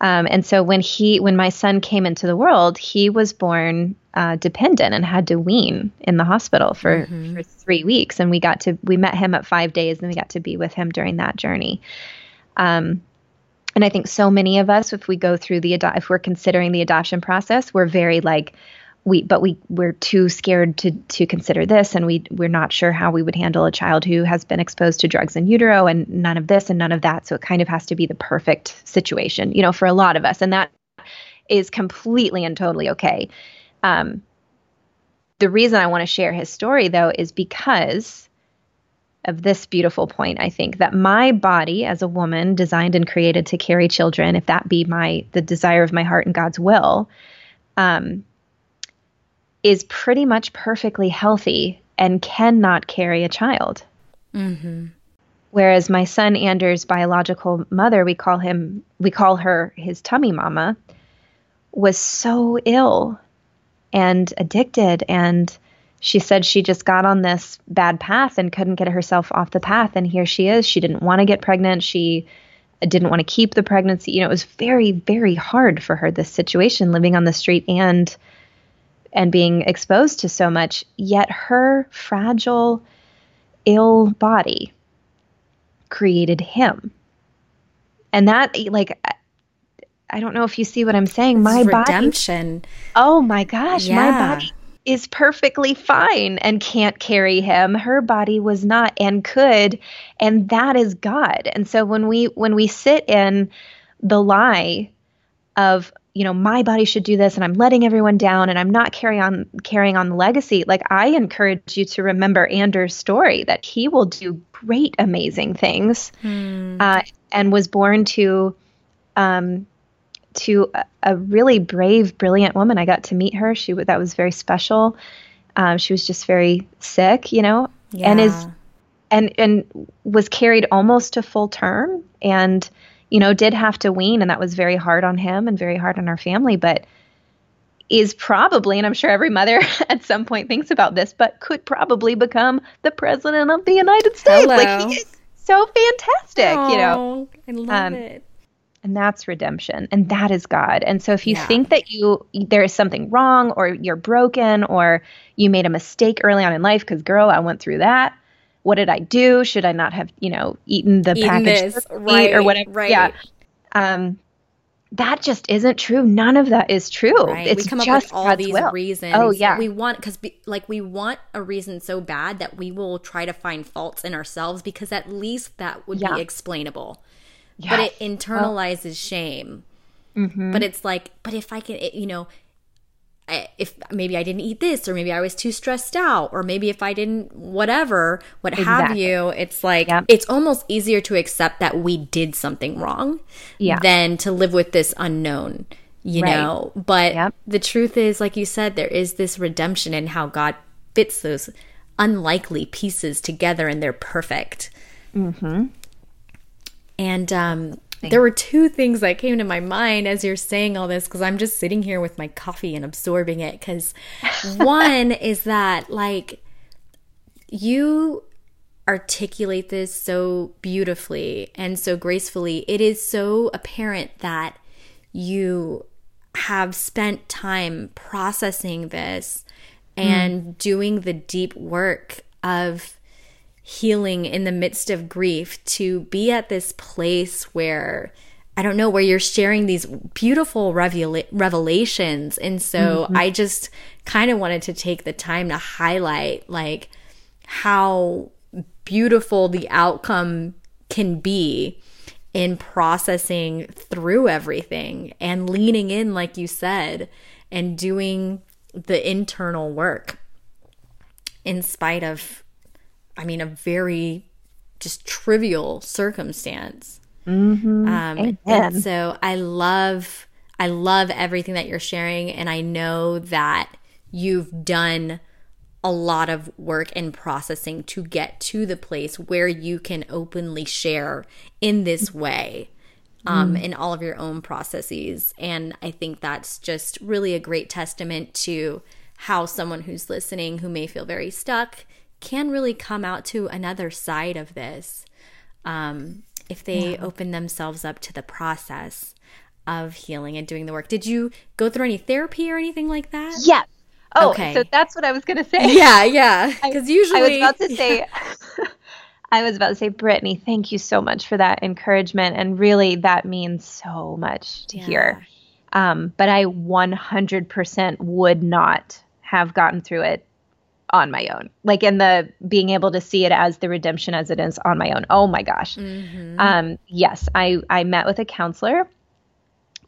Um, and so when he, when my son came into the world, he was born uh, dependent and had to wean in the hospital for, mm-hmm. for three weeks. And we got to, we met him at five days and we got to be with him during that journey. Um, and I think so many of us, if we go through the, if we're considering the adoption process, we're very like, we but we we're too scared to to consider this and we we're not sure how we would handle a child who has been exposed to drugs in utero and none of this and none of that. So it kind of has to be the perfect situation you know for a lot of us. And that is completely and totally okay. Um, the reason i want to share his story though is because of this beautiful point i think that my body as a woman designed and created to carry children if that be my the desire of my heart and god's will um, is pretty much perfectly healthy and cannot carry a child. Mm-hmm. Whereas my son Anders' biological mother, we call him, we call her his tummy mama, was so ill and addicted. And she said she just got on this bad path and couldn't get herself off the path. And here she is. She didn't want to get pregnant. She didn't want to keep the pregnancy. You know it was very very hard for her this situation living on the street. And and being exposed to so much, yet her fragile, ill body created him. And that, like, I don't know if you see what I'm saying. My redemption. body. Oh my gosh, yeah. my body is perfectly fine and can't carry him. Her body was not and could, and that is God. And so when we when we sit in the lie of you know my body should do this and i'm letting everyone down and i'm not carrying on carrying on the legacy like i encourage you to remember anders story that he will do great amazing things hmm. uh, and was born to um, to a, a, really brave brilliant woman i got to meet her she that was very special um, she was just very sick you know yeah. and is and and was carried almost to full term and you know, did have to wean, and that was very hard on him and very hard on our family, but is probably, and I'm sure every mother <laughs> at some point thinks about this, but could probably become the president of the United States. Hello. Like he is so fantastic, you know. I love um, it. And that's redemption, and that is God. And so, if you yeah. think that you there is something wrong, or you're broken, or you made a mistake early on in life, because girl, I went through that what did I do? Should I not have, you know, eaten the package right, or whatever? Right. Yeah. Um, that just isn't true. None of that is true. Right. It's we come just up with all God's these will. reasons. Oh yeah, we want because like we want a reason so bad that we will try to find faults in ourselves because at least that would yeah. be explainable. Yes. But it internalizes shame. Mm-hmm. But it's like, but if I can, it, you know, if maybe I didn't eat this, or maybe I was too stressed out, or maybe if I didn't, whatever, what exactly. have you, it's like, yep. it's almost easier to accept that we did something wrong yeah. than to live with this unknown, you right. know? But yep. the truth is, like you said, there is this redemption in how God fits those unlikely pieces together and they're perfect. Mm-hmm. And um, there were two things that came to my mind as you're saying all this because I'm just sitting here with my coffee and absorbing it. Because <laughs> one is that, like, you articulate this so beautifully and so gracefully. It is so apparent that you have spent time processing this and mm. doing the deep work of healing in the midst of grief to be at this place where I don't know where you're sharing these beautiful revela- revelations and so mm-hmm. I just kind of wanted to take the time to highlight like how beautiful the outcome can be in processing through everything and leaning in like you said and doing the internal work in spite of I mean, a very just trivial circumstance. Mm-hmm. Um, and so I love, I love everything that you're sharing, and I know that you've done a lot of work and processing to get to the place where you can openly share in this way um, mm. in all of your own processes. And I think that's just really a great testament to how someone who's listening who may feel very stuck can really come out to another side of this um, if they yeah. open themselves up to the process of healing and doing the work. Did you go through any therapy or anything like that? Yes. Oh, okay. so that's what I was going to say. Yeah, yeah. <laughs> Because usually I was about to say. <laughs> I was about to say, Brittney, thank you so much for that encouragement. And really, that means so much to yeah. hear. Um, but I 100% would not have gotten through it on my own. Like in the being able to see it as the redemption as it is on my own. Oh my gosh. Mm-hmm. Um, yes, I I met with a counselor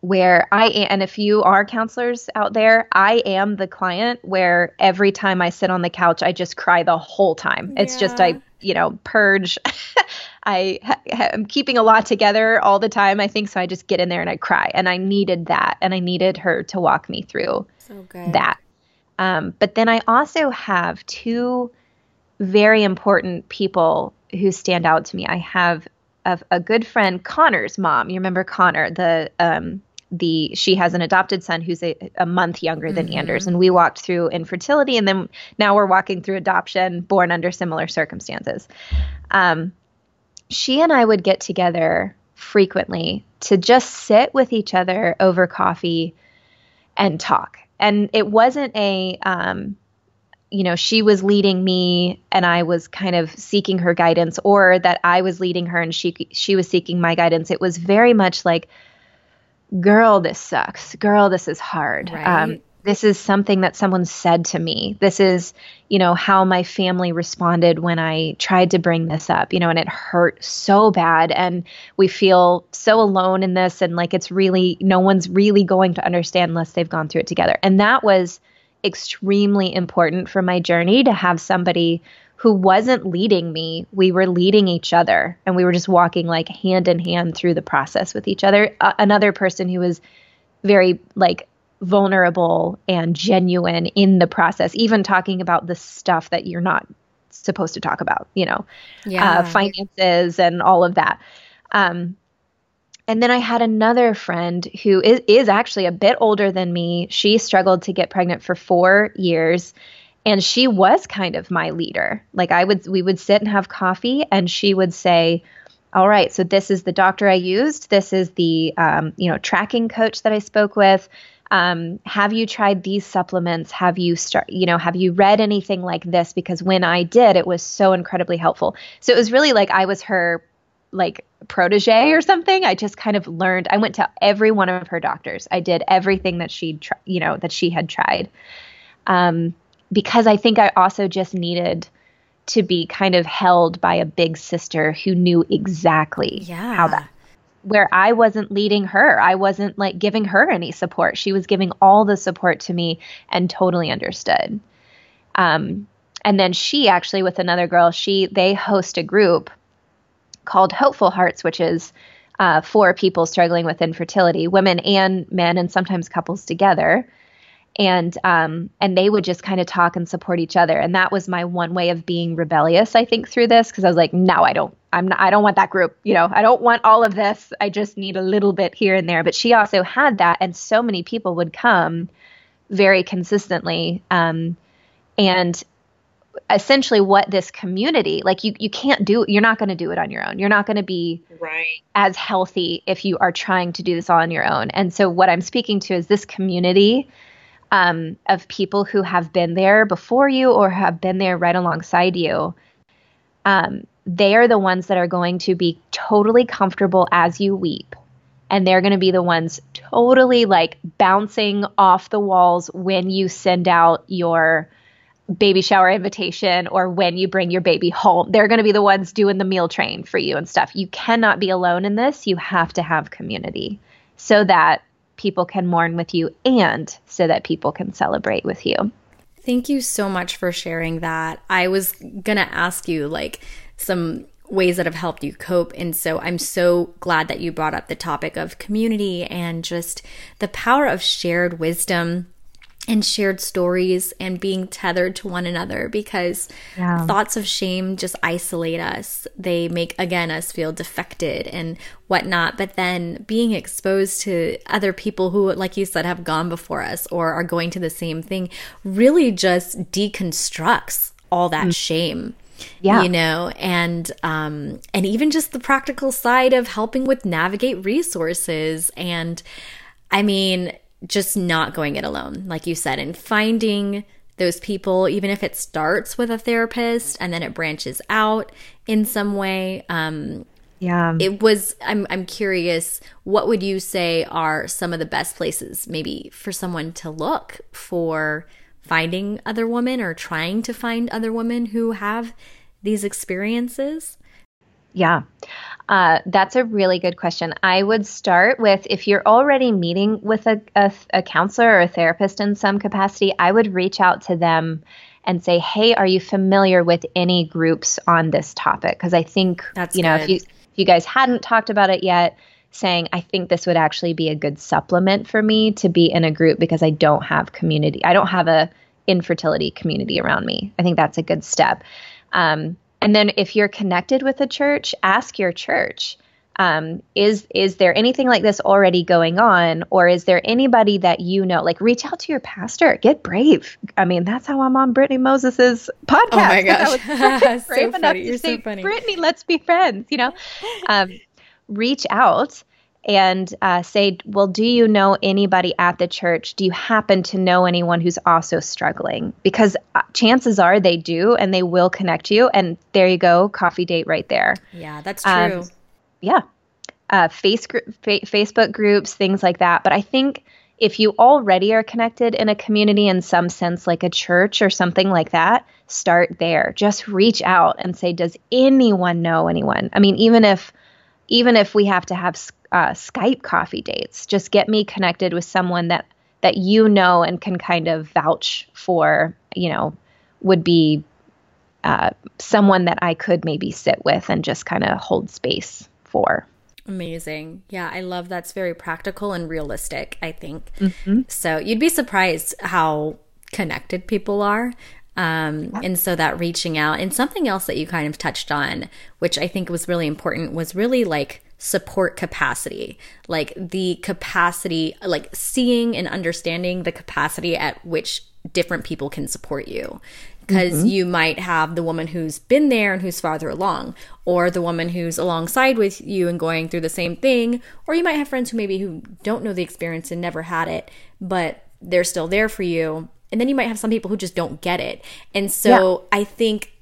where I and if you are counselors out there, I am the client where every time I sit on the couch, I just cry the whole time. Yeah. It's just I, you know, purge. <laughs> I am keeping a lot together all the time. I think so. I just get in there and I cry, and I needed that, and I needed her to walk me through so that. Um, but then I also have two very important people who stand out to me. I have a, a good friend, Connor's mom. You remember Connor, the um, the she has an adopted son who's a, a month younger than mm-hmm. Anders, and we walked through infertility, and then now we're walking through adoption, born under similar circumstances. Um, she and I would get together frequently to just sit with each other over coffee and talk and it wasn't a um, you know she was leading me and i was kind of seeking her guidance or that i was leading her and she she was seeking my guidance. It was very much like girl this sucks. Girl this is hard. Right. um, this is something that someone said to me. This is, you know, how my family responded when I tried to bring this up, you know, and it hurt so bad. And we feel so alone in this. And like it's really, no one's really going to understand unless they've gone through it together. And that was extremely important for my journey to have somebody who wasn't leading me. We were leading each other and we were just walking like hand in hand through the process with each other. Uh, another person who was very like vulnerable and genuine in the process, even talking about the stuff that you're not supposed to talk about, you know, uh, yeah. uh, finances and all of that. Um, and then I had another friend who is, is actually a bit older than me. She struggled to get pregnant for four years and she was kind of my leader. Like I would, we would sit and have coffee and she would say, all right, so this is the doctor I used. This is the, um, you know, tracking coach that I spoke with um, have you tried these supplements? Have you start you know have you read anything like this? Because when i did it was so incredibly helpful. So it was really like i was her like protege or something. I just kind of learned i went to every one of her doctors. I did everything that she tr- you know that she had tried. Um, because i think i also just needed to be kind of held by a big sister who knew exactly yeah. how that where I wasn't leading her. I wasn't like giving her any support. She was giving all the support to me and totally understood. Um, and then she actually with another girl, she they host a group called Hopeful Hearts, which is uh, for people struggling with infertility, women and men, and sometimes couples together and um, and they would just kind of talk and support each other. And that was my one way of being rebellious i think through this because i was like no i don't i'm not i don't want that group you know i don't want all of this. I just need a little bit here and there. But she also had that and so many people would come very consistently um, and essentially what this community like you you can't do you're not going to do it on your own. You're not going to be right. as healthy if you are trying to do this all on your own. And so what i'm speaking to is this community um, of people who have been there before you or have been there right alongside you, um, they are the ones that are going to be totally comfortable as you weep. And they're going to be the ones totally like bouncing off the walls when you send out your baby shower invitation or when you bring your baby home. They're going to be the ones doing the meal train for you and stuff. You cannot be alone in this. You have to have community so that people can mourn with you and so that people can celebrate with you. Thank you so much for sharing that. I was going to ask you like some ways that have helped you cope. And so I'm so glad that you brought up the topic of community and just the power of shared wisdom and shared stories and being tethered to one another because yeah. thoughts of shame just isolate us. They make, again, us feel defected and whatnot. But then being exposed to other people who, like you said, have gone before us or are going to the same thing really just deconstructs all that mm. shame yeah you know and um and even just the practical side of helping with navigate resources and i mean just not going it alone, like you said, and finding those people, even if it starts with a therapist and then it branches out in some way. Um, yeah. It was, I'm, I'm curious, what would you say are some of the best places maybe for someone to look for finding other women or trying to find other women who have these experiences? Yeah. Uh, that's a really good question. I would start with if you're already meeting with a, a, a, counselor or a therapist in some capacity, I would reach out to them and say, "Hey, are you familiar with any groups on this topic?" Because I think that's you know if you if you guys hadn't talked about it yet, saying I think this would actually be a good supplement for me to be in a group because I don't have community. I don't have a infertility community around me. I think that's a good step. Um, and then if you're connected with a church, ask your church. Um, is is there anything like this already going on, or is there anybody that you know? Like, reach out to your pastor. Get brave. I mean, that's how I'm on Brittney Moses's podcast. Oh my gosh, I was <laughs> brave so enough to say, so Brittney, let's be friends. You know, um, reach out and uh, say, Well, do you know anybody at the church? Do you happen to know anyone who's also struggling? Because uh, chances are they do, and they will connect you. And there you go, coffee date right there. Yeah, that's um, true. Um, yeah. Uh, face gr- fa- Facebook groups, things like that. But I think if you already are connected in a community in some sense, like a church or something like that, start there. Just reach out and say, Does anyone know anyone? I mean, even if even if we have to have uh, Skype coffee dates. Just get me connected with someone that that you know and can kind of vouch for. You know, would be uh, someone that I could maybe sit with and just kind of hold space for. Amazing. Yeah, I love that's very practical and realistic, I think. Mm-hmm. So you'd be surprised how connected people are. Um, and so that reaching out and something else that you kind of touched on, which I think was really important, was really like support capacity. Like the capacity like seeing and understanding the capacity at which different people can support you. Because mm-hmm. you might have the woman who's been there and who's farther along or the woman who's alongside with you and going through the same thing or you might have friends who maybe who don't know the experience and never had it but they're still there for you and then you might have some people who just don't get it and so yeah. i think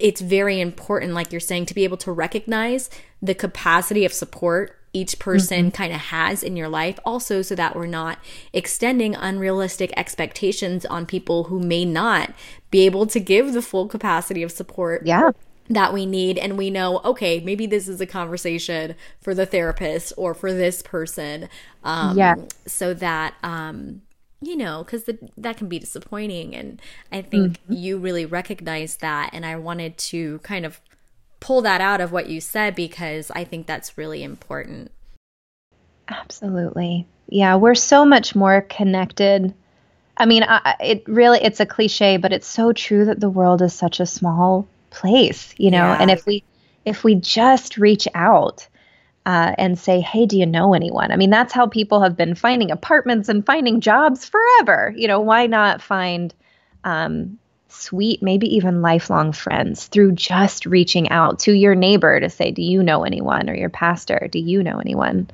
it's very important, like you're saying, to be able to recognize the capacity of support each person mm-hmm. kind of has in your life, also, so that we're not extending unrealistic expectations on people who may not be able to give the full capacity of support. Yeah that we need and we know okay maybe this is a conversation for the therapist or for this person um yeah so that um you know, because that can be disappointing. And I think mm-hmm. you really recognize that. And I wanted to kind of pull that out of what you said because I think that's really important. Absolutely. Yeah, we're so much more connected. I mean, I, it really it's a cliche, but it's so true that the world is such a small place, you know. Yeah. And if we if we just reach out uh, and say, hey, do you know anyone? I mean, that's how people have been finding apartments and finding jobs forever. You know, why not find um, sweet, maybe even lifelong friends through just reaching out to your neighbor to say, do you know anyone? Or your pastor, do you know anyone?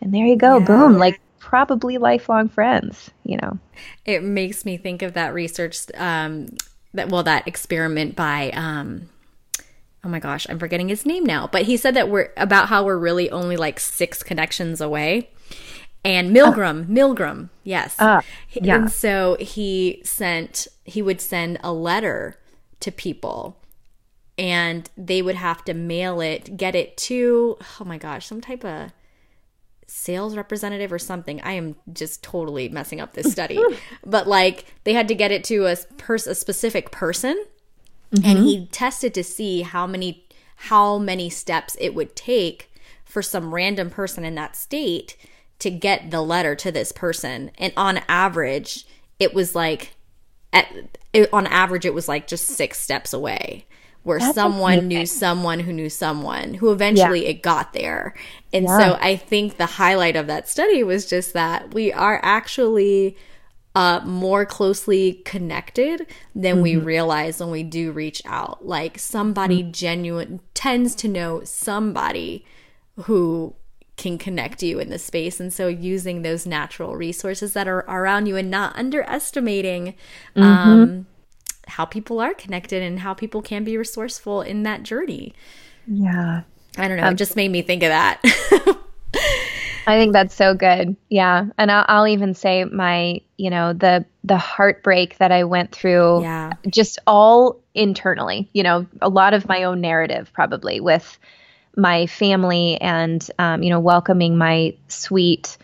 And there you go, yeah. boom, like probably lifelong friends, you know. It makes me think of that research, um, that well, that experiment by. Um, oh my gosh, I'm forgetting his name now, but he said that we're about how we're really only like six connections away. And Milgram, oh. Milgram, yes. Uh, yeah. And so he sent, he would send a letter to people and they would have to mail it, get it to, oh my gosh, some type of sales representative or something. I am just totally messing up this study. <laughs> but like they had to get it to a person, a specific person Mm-hmm. And he tested to see how many how many steps it would take for some random person in that state to get the letter to this person. And on average, it was like at it, on average it was like just six steps away where That's someone amazing. knew someone who knew someone who eventually yeah. it got there. And yeah. so I think the highlight of that study was just that we are actually uh, more closely connected than mm-hmm. we realize when we do reach out. Like somebody mm-hmm. genuine tends to know somebody who can connect you in the space. And so using those natural resources that are around you and not underestimating mm-hmm. um, how people are connected and how people can be resourceful in that journey. Yeah. I don't know. Um, it just made me think of that. <laughs> I think that's so good. Yeah. And I'll, I'll, even say my, you know, the the heartbreak that I went through yeah. just all internally, you know, a lot of my own narrative probably with my family and, um, you know, welcoming my sweet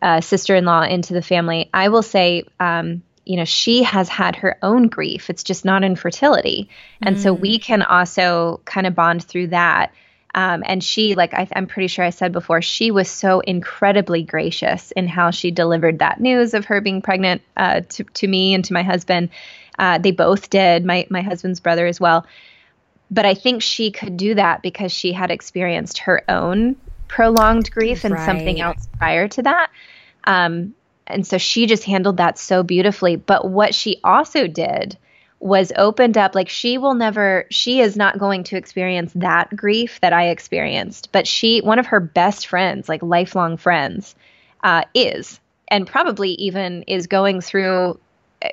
uh, sister in law into the family. I will say, um, you know, she has had her own grief. It's just not infertility. And mm. so we can also kind of bond through that. Um, and she, like I, am pretty sure I said before, she was so incredibly gracious in how she delivered that news of her being pregnant uh, to, to me and to my husband. Uh, they both did, my, my husband's brother as well but I think she could do that because she had experienced her own prolonged grief and right. something else prior to that. Um, and so she just handled that so beautifully. But what she also did was opened up like she will never she is not going to experience that grief that I experienced but she one of her best friends like lifelong friends uh, is and probably even is going through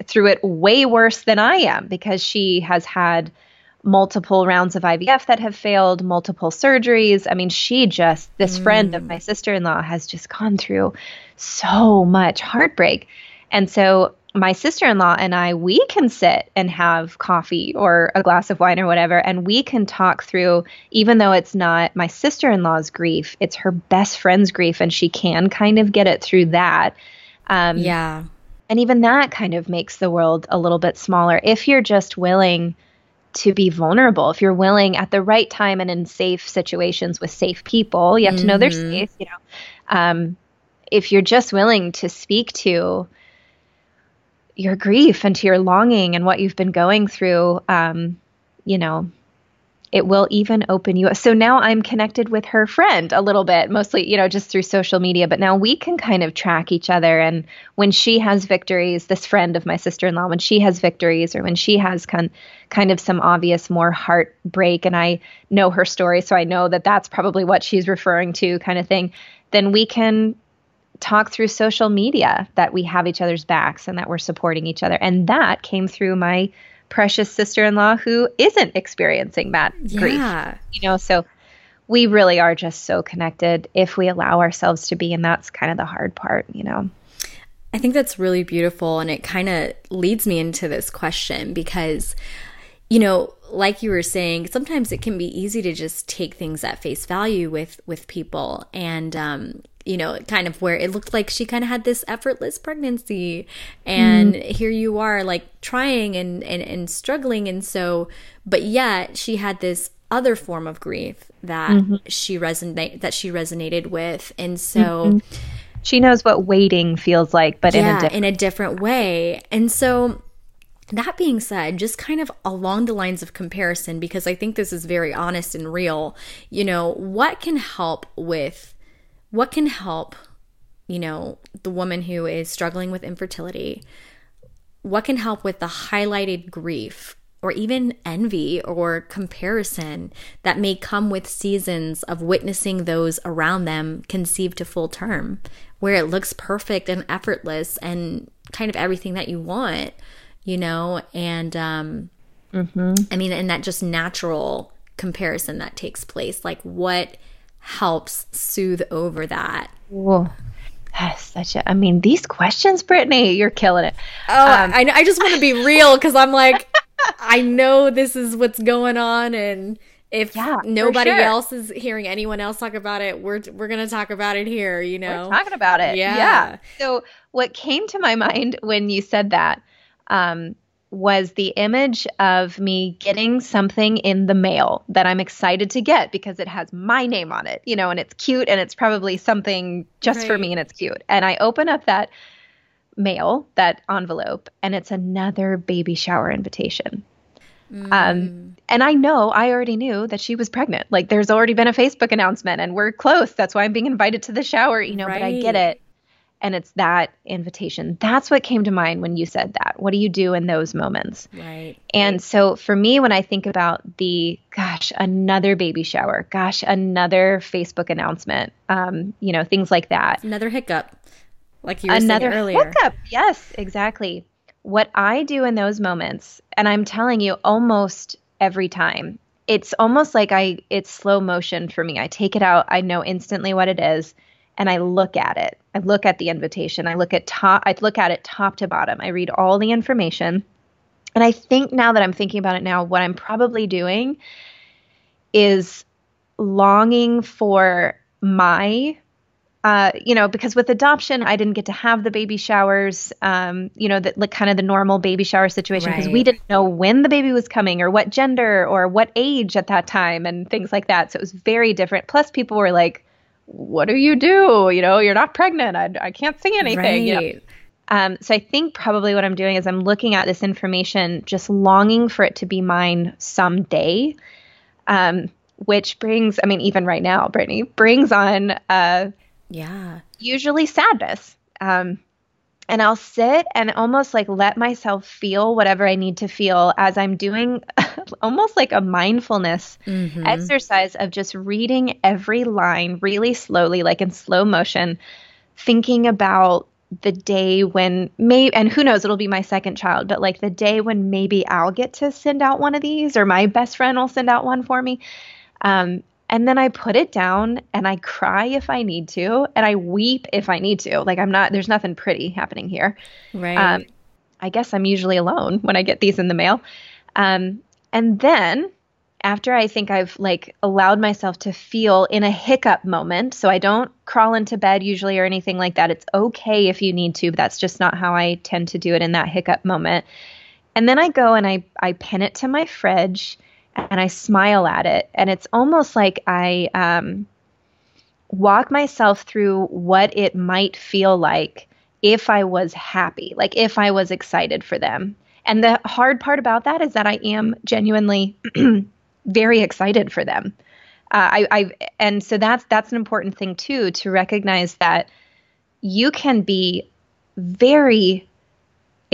through it way worse than I am because she has had multiple rounds of IVF that have failed, multiple surgeries. I mean, she just, this mm. friend of my sister in law has just gone through so much heartbreak. And so my sister in law and I, we can sit and have coffee or a glass of wine or whatever, and we can talk through, even though it's not my sister in law's grief, it's her best friend's grief, and she can kind of get it through that. Um, yeah. And even that kind of makes the world a little bit smaller if you're just willing to be vulnerable. If you're willing at the right time and in safe situations with safe people, you have mm-hmm. to know they're mm-hmm. safe, you know. Um, if you're just willing to speak to your grief and to your longing and what you've been going through, um, you know, it will even open you up. So now I'm connected with her friend a little bit, mostly, you know, just through social media. But now we can kind of track each other. And when she has victories, this friend of my sister in law, when she has victories or when she has kind kind of some obvious more heartbreak, and I know her story, so I know that that's probably what she's referring to, kind of thing, then we can talk through social media that we have each other's backs and that we're supporting each other. And that came through my precious sister-in-law who isn't experiencing that yeah. grief. You know, so we really are just so connected if we allow ourselves to be and that's kind of the hard part, you know. I think that's really beautiful and it kind of leads me into this question because you know, like you were saying, sometimes it can be easy to just take things at face value with with people and um you know, kind of where it looked like she kind of had this effortless pregnancy. And mm. here you are, like trying and, and, and struggling. And so, but yet she had this other form of grief that mm-hmm. she resonate that she resonated with. And so mm-hmm. she knows what waiting feels like, but yeah, in a, in a different way. And so that being said, just kind of along the lines of comparison, because I think this is very honest and real, you know, what can help with what can help, you know, the woman who is struggling with infertility? What can help with the highlighted grief or even envy or comparison that may come with seasons of witnessing those around them conceive to full term, where it looks perfect and effortless and kind of everything that you want, you know? And, um, mm-hmm. I mean, and that just natural comparison that takes place. Like, what helps soothe over that. That's such a, I mean, these questions, Brittney, you're killing it. Oh, um, I, I just want to be <laughs> real because I'm like, I know this is what's going on. And if yeah, nobody sure. else is hearing anyone else talk about it, we're, we're going to talk about it here, you know? We're talking about it. Yeah. yeah. So, what came to my <laughs> mind when you said that, um, was the image of me getting something in the mail that I'm excited to get because it has my name on it, you know, and it's cute and it's probably something just right. for me and it's cute. And I open up that mail, that envelope, and it's another baby shower invitation. Mm. Um, and I know I already knew that she was pregnant. Like there's already been a Facebook announcement and we're close. That's why I'm being invited to the shower, you know, right. but I get it. And it's that invitation. That's what came to mind when you said that. What do you do in those moments? Right. And so for me, when I think about the, gosh, another baby shower, gosh, another Facebook announcement, um, you know, things like that. Another hiccup, like you were another saying earlier. Hiccup. Yes, exactly. What I do in those moments, and I'm telling you, almost every time, it's almost like I, it's slow motion for me. I take it out, I know instantly what it is and I look at it. I look at the invitation. I look at top I look at it top to bottom. I read all the information. And I think now that I'm thinking about it now, what I'm probably doing is longing for my uh, you know, because with adoption, I didn't get to have the baby showers, um, you know, that like kind of the normal baby shower situation because right. we didn't know when the baby was coming or what gender or what age at that time and things like that. So it was very different. Plus, people were like, what do you do? You know, you're not pregnant. I, I can't see anything. Right. You know? um, so I think probably what I'm doing is I'm looking at this information, just longing for it to be mine someday. Um, which brings, I mean, even right now, Brittney brings on, uh, yeah, usually sadness. Um, and I'll sit and almost like let myself feel whatever I need to feel as I'm doing <laughs> almost like a mindfulness mm-hmm. exercise of just reading every line really slowly, like in slow motion, thinking about the day when maybe and who knows it'll be my second child but like the day when maybe i'll get to send out one of these or my best friend will send out one for me um, and then I put it down and I cry if I need to, and I weep if I need to. Like I'm not, there's nothing pretty happening here. Right. Um, I guess I'm usually alone when I get these in the mail. Um, and then after I think I've like allowed myself to feel in a hiccup moment, so I don't crawl into bed usually or anything like that. It's okay if you need to, but that's just not how I tend to do it in that hiccup moment. And then I go and I I pin it to my fridge and I smile at it. And it's almost like I um, walk myself through what it might feel like if I was happy, like if I was excited for them. And the hard part about that is that I am genuinely <clears throat> very excited for them. Uh, I, I and so that's that's an important thing too to recognize that you can be very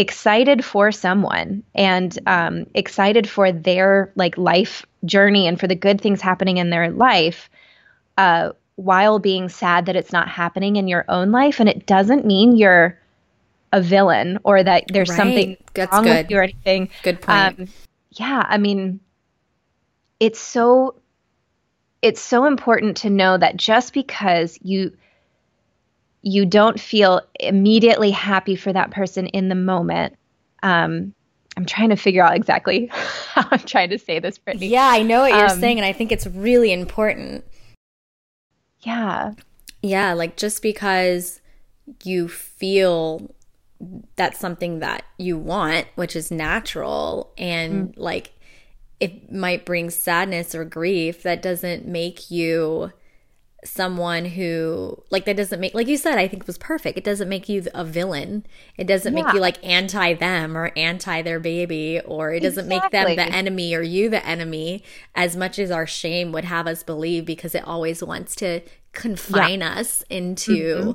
excited for someone and um, excited for their like life journey and for the good things happening in their life uh, while being sad that it's not happening in your own life and it doesn't mean you're a villain or that there's right. something That's wrong good. with you or anything good point um, yeah i mean it's so it's so important to know that just because you you don't feel immediately happy for that person in the moment. Um, I'm trying to figure out exactly <laughs> how I'm trying to say this, Brittney. Yeah, I know what you're um, saying, and I think it's really important. Yeah. Yeah, like just because you feel that's something that you want, which is natural, and mm. like it might bring sadness or grief, that doesn't make you someone who like that doesn't make like you said i think was perfect it doesn't make you a villain it doesn't yeah. make you like anti them or anti their baby or it doesn't exactly. make them the enemy or you the enemy as much as our shame would have us believe because it always wants to confine yeah. us into mm-hmm.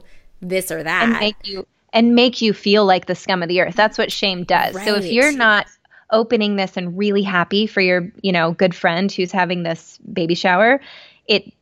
this or that and make you and make you feel like the scum of the earth that's what shame does right. so if you're not opening this and really happy for your you know good friend who's having this baby shower it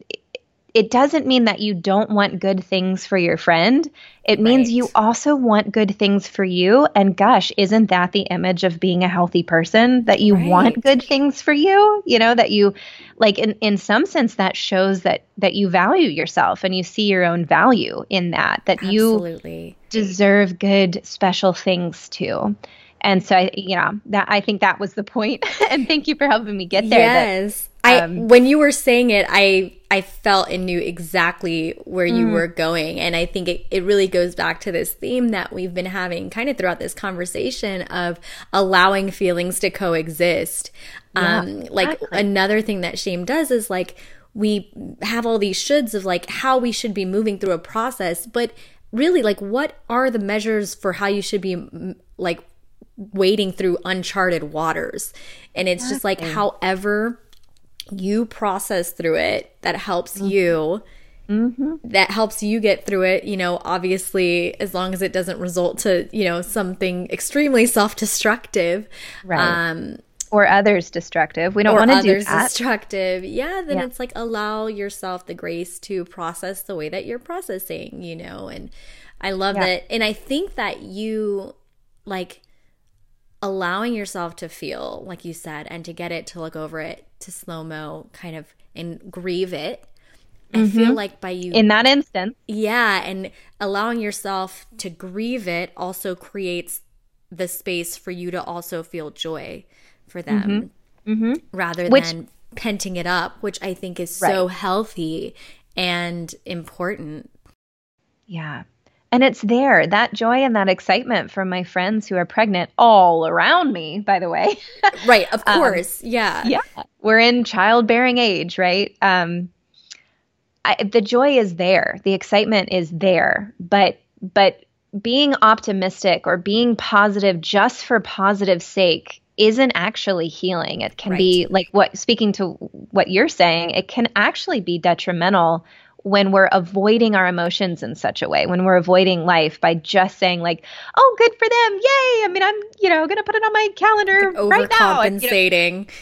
it doesn't mean that you don't want good things for your friend. It means right. you also want good things for you. And gosh, isn't that the image of being a healthy person? That you right. want good things for you? You know, that you like in, in some sense that shows that that you value yourself and you see your own value in that. That Absolutely. you deserve good special things too. And so I you know, that I think that was the point. <laughs> and thank you for helping me get there. Yes. That, I um, when you were saying it, I I felt and knew exactly where you mm. were going. And I think it, it really goes back to this theme that we've been having kind of throughout this conversation of allowing feelings to coexist. Yeah, um, like exactly. another thing that shame does is like we have all these shoulds of like how we should be moving through a process, but really like what are the measures for how you should be like wading through uncharted waters and it's just like however you process through it that helps mm-hmm. you mm-hmm. that helps you get through it you know obviously as long as it doesn't result to you know something extremely <laughs> self-destructive right. um or others destructive. We don't want to do that. destructive. Yeah, then yeah. it's like allow yourself the grace to process the way that you're processing, you know. And I love yeah. that. And I think that you like allowing yourself to feel, like you said, and to get it to look over it, to slow mo, kind of and grieve it. I mm-hmm. feel like by you in that instance, yeah, and allowing yourself to grieve it also creates the space for you to also feel joy for them mm-hmm. Mm-hmm. rather which, than penting it up, which I think is right. so healthy and important. Yeah. And it's there, that joy and that excitement from my friends who are pregnant all around me, by the way. <laughs> right, of um, course. Um, yeah. Yeah. We're in childbearing age, right? Um, I, the joy is there, the excitement is there, but but being optimistic or being positive just for positive sake isn't actually healing. It can right. be like what speaking to what you're saying, it can actually be detrimental when we're avoiding our emotions in such a way, when we're avoiding life by just saying like, "Oh, good for them. Yay. I mean, I'm, you know, going to put it on my calendar right now." Overcompensating. You know,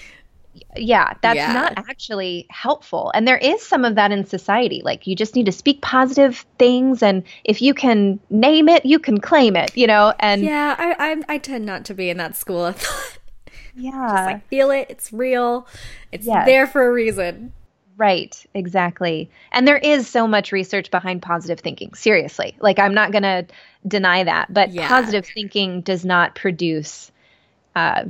yeah, that's yeah. not actually helpful. And there is some of that in society. Like you just need to speak positive things and if you can name it, you can claim it, you know? And Yeah, I I, I tend not to be in that school of thought. <laughs> Yeah. Just like feel it. It's real. It's yes. there for a reason. Right, exactly. And there is so much research behind positive thinking. Seriously. Like I'm not going to deny that, but yeah. positive thinking does not produce uh,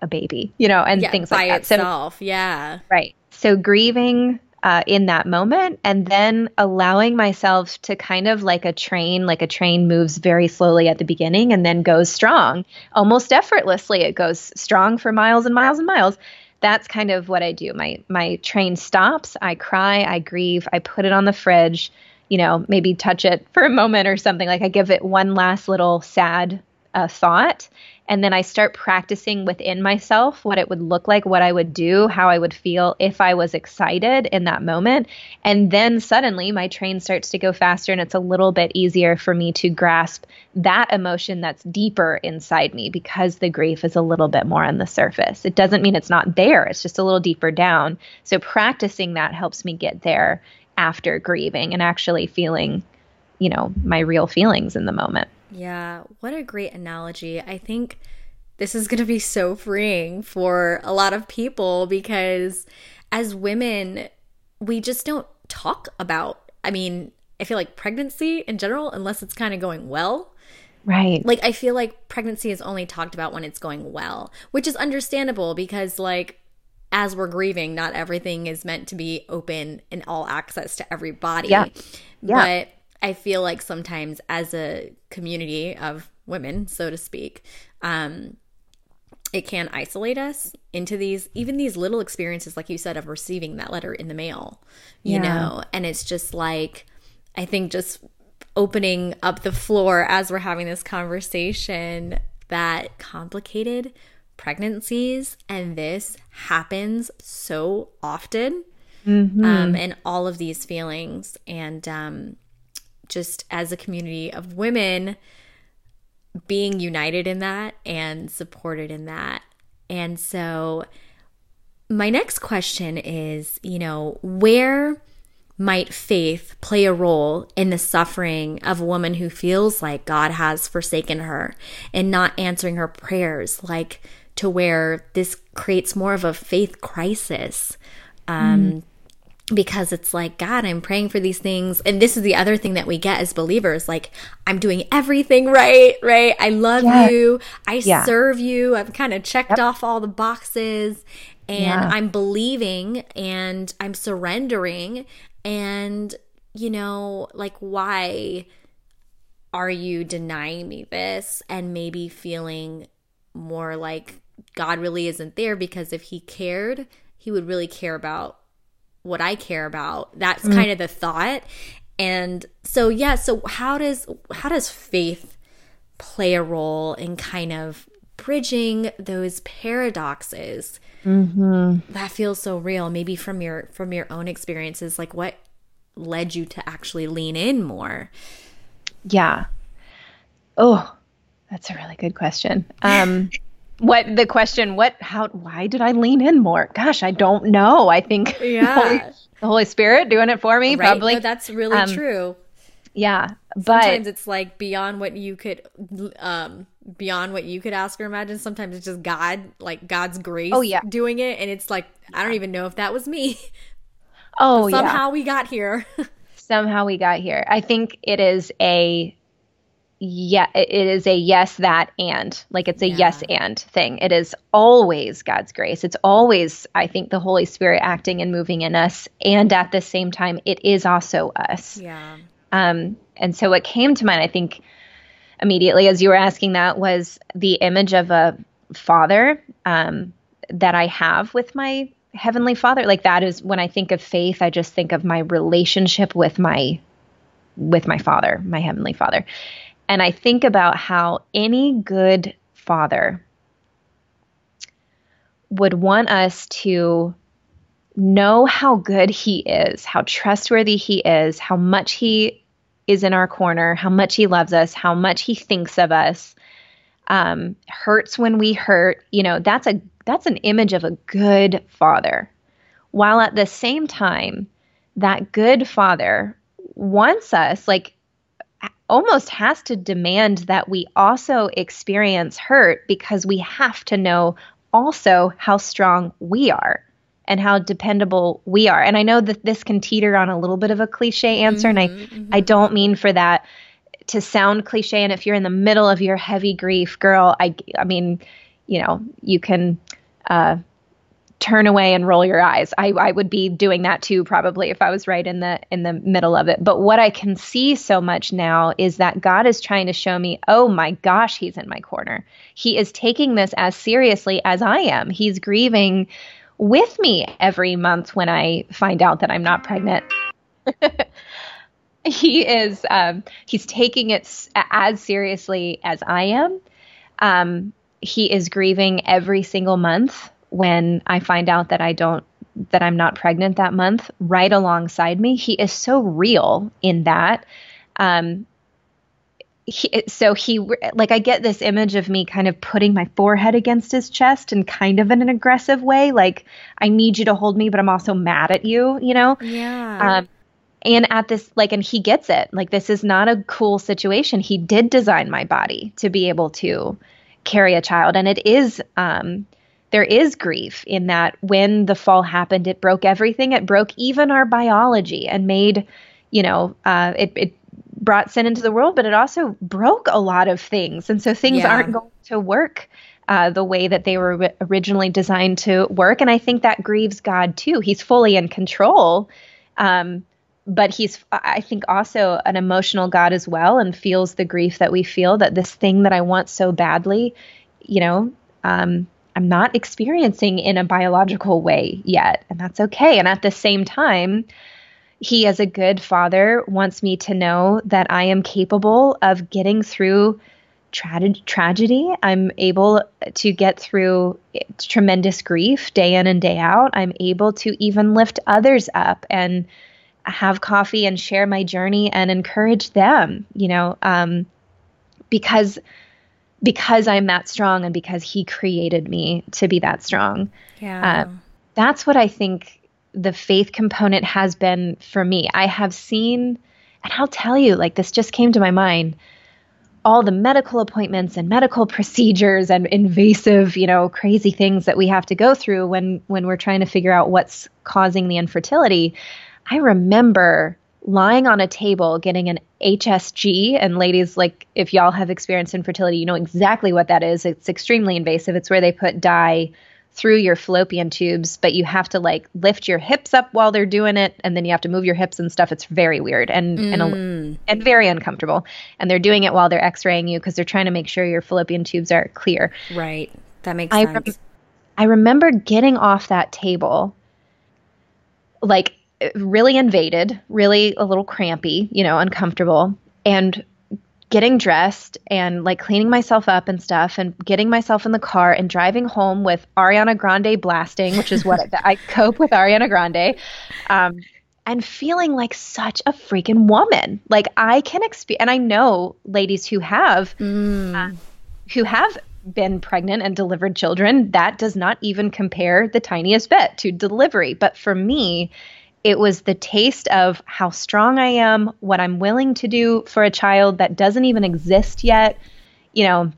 a baby, you know, and yeah, things like that. By Itself, so, yeah. Right. So grieving uh, in that moment and then allowing myself to kind of like a train, like a train moves very slowly at the beginning and then goes strong almost effortlessly. It goes strong for miles and miles and miles. That's kind of what I do. My my train stops. I cry. I grieve. I put it on the fridge. You know, maybe touch it for a moment or something. Like I give it one last little sad uh, thought and then I start practicing within myself what it would look like, what I would do, how I would feel if I was excited in that moment. And then suddenly my train starts to go faster and it's a little bit easier for me to grasp that emotion that's deeper inside me because the grief is a little bit more on the surface. It doesn't mean it's not there, it's just a little deeper down. So practicing that helps me get there after grieving and actually feeling, you know, my real feelings in the moment. Yeah, what a great analogy. I think this is going to be so freeing for a lot of people because as women, we just don't talk about, I mean, I feel like pregnancy in general, unless it's kind of going well. Right. Like, I feel like pregnancy is only talked about when it's going well, which is understandable because, like, as we're grieving, not everything is meant to be open and all access to everybody. Yeah. Yeah. But I feel like sometimes as a community of women, so to speak, um, it can isolate us into these even these little experiences like you said of receiving that letter in the mail you yeah. know and it's just like i think just opening up the floor as we're having this conversation that complicated pregnancies and this happens so often mm-hmm. um, and all of these feelings and um, just as a community of women being united in that and supported in that. And so my next question is, you know, where might faith play a role in the suffering of a woman who feels like God has forsaken her and not answering her prayers, like to where this creates more of a faith crisis? Um, mm because it's like god i'm praying for these things and this is the other thing that we get as believers like i'm doing everything right right i love yes. you i yeah. serve you i've kind of checked yep. off all the boxes and yeah. i'm believing and i'm surrendering and you know like why are you denying me this and maybe feeling more like god really isn't there because if he cared he would really care about what I care about. That's mm. kind of the thought. And so yeah, so how does how does faith play a role in kind of bridging those paradoxes mm-hmm. that feels so real maybe from your from your own experiences like what led you to actually lean in more yeah oh that's a really good question um <laughs> what the question what how why did i lean in more? Gosh i don't know. I think <laughs> yeah. Holy, the holy spirit doing it for me right? probably. No, that's really um, true. yeah but sometimes it's like beyond what you could um beyond what you could ask or imagine. Sometimes it's just god like god's grace oh, yeah. doing it and it's like i don't even know if that was me. Oh <laughs> somehow yeah. we got here. <laughs> Somehow we got here. I think it is a yeah it is a yes that and. Like it's a yeah. yes and thing. It is always god's grace. It's always i think the holy spirit acting and moving in us and at the same time it is also us. Yeah. Um and so what came to mind i think immediately as you were asking that was the image of a father um that i have with my heavenly father. Like that is when i think of faith i just think of my relationship with my with my father my heavenly father and I think about how any good father would want us to know how good he is, how trustworthy he is, how much he is in our corner, how much he loves us, how much he thinks of us. Um, hurts when we hurt, you know, that's a that's an image of a good father. While at the same time, that good father wants us like almost has to demand that we also experience hurt because we have to know also how strong we are and how dependable we are. And I know that this can teeter on a little bit of a cliche answer, mm-hmm, and I, mm-hmm. I don't mean for that to sound cliche. And if you're in the middle of your heavy grief, girl, I, I mean, you know, you can uh, turn away and roll your eyes. I, I would be doing that too probably if I was right in the in the middle of it. But what I can see so much now is that God is trying to show me, oh my gosh, he's in my corner. He is taking this as seriously as I am. He's grieving with me every month when I find out that I'm not pregnant. <laughs> he is um, he's taking it as seriously as I am. Um, he is grieving every single month when I find out that I don't that I'm not pregnant that month right alongside me. He is so real in that. Um, he, so he like I get this image of me kind of putting my forehead against his chest and kind of in an aggressive way, like I need you to hold me, but I'm also mad at you, you know? Yeah. Um, and at this like and he gets it like this is not a cool situation he did design my body to be able to carry a child and it is um there is grief in that when the fall happened, it broke everything. It broke even our biology and made, you know, uh, it, it brought sin into the world, but it also broke a lot of things. And so things yeah. aren't going to work uh, the way that they were originally designed to work. And I think that grieves God too. He's fully in control. Um, but he's, I think, also an emotional God as well and feels the grief that we feel that this thing that I want so badly, you know, um, I'm not experiencing in a biological way yet, and that's okay. And at the same time, he, as a good father, wants me to know that I am capable of getting through tra- tragedy. I'm able to get through tremendous grief day in and day out. I'm able to even lift others up and have coffee and share my journey and encourage them, you know, um, because because I'm that strong and because he created me to be that strong. Yeah. Uh, that's what I think the faith component has been for me. I have seen, and I'll tell you, like this just came to my mind all the medical appointments and medical <laughs> procedures and invasive, you know, crazy things that we have to go through when when we're trying to figure out what's causing the infertility. I remember lying on a table getting an HSG. And ladies, like if y'all have experienced infertility, you know exactly what that is. It's extremely invasive. It's where they put dye through your fallopian tubes, but you have to like lift your hips up while they're doing it, and then you have to move your hips and stuff. It's very weird and mm. and and very uncomfortable. And they're doing it while they're X-raying you because they're trying to make sure your fallopian tubes are clear. Right. That makes I sense. I remember getting off that table, like really invaded, really a little crampy, you know, uncomfortable. And getting dressed and like cleaning myself up and stuff and getting myself in the car and driving home with Ariana Grande blasting, which is what <laughs> I, cope with Ariana Grande. Um, and feeling like such a freaking woman. Like I can experience, and I know ladies who have, mm. uh, who have been pregnant and delivered children. That does not even compare the tiniest bit to delivery. But for me, it was the taste of how strong I am, what I'm willing to do for a child that doesn't even exist yet. You know,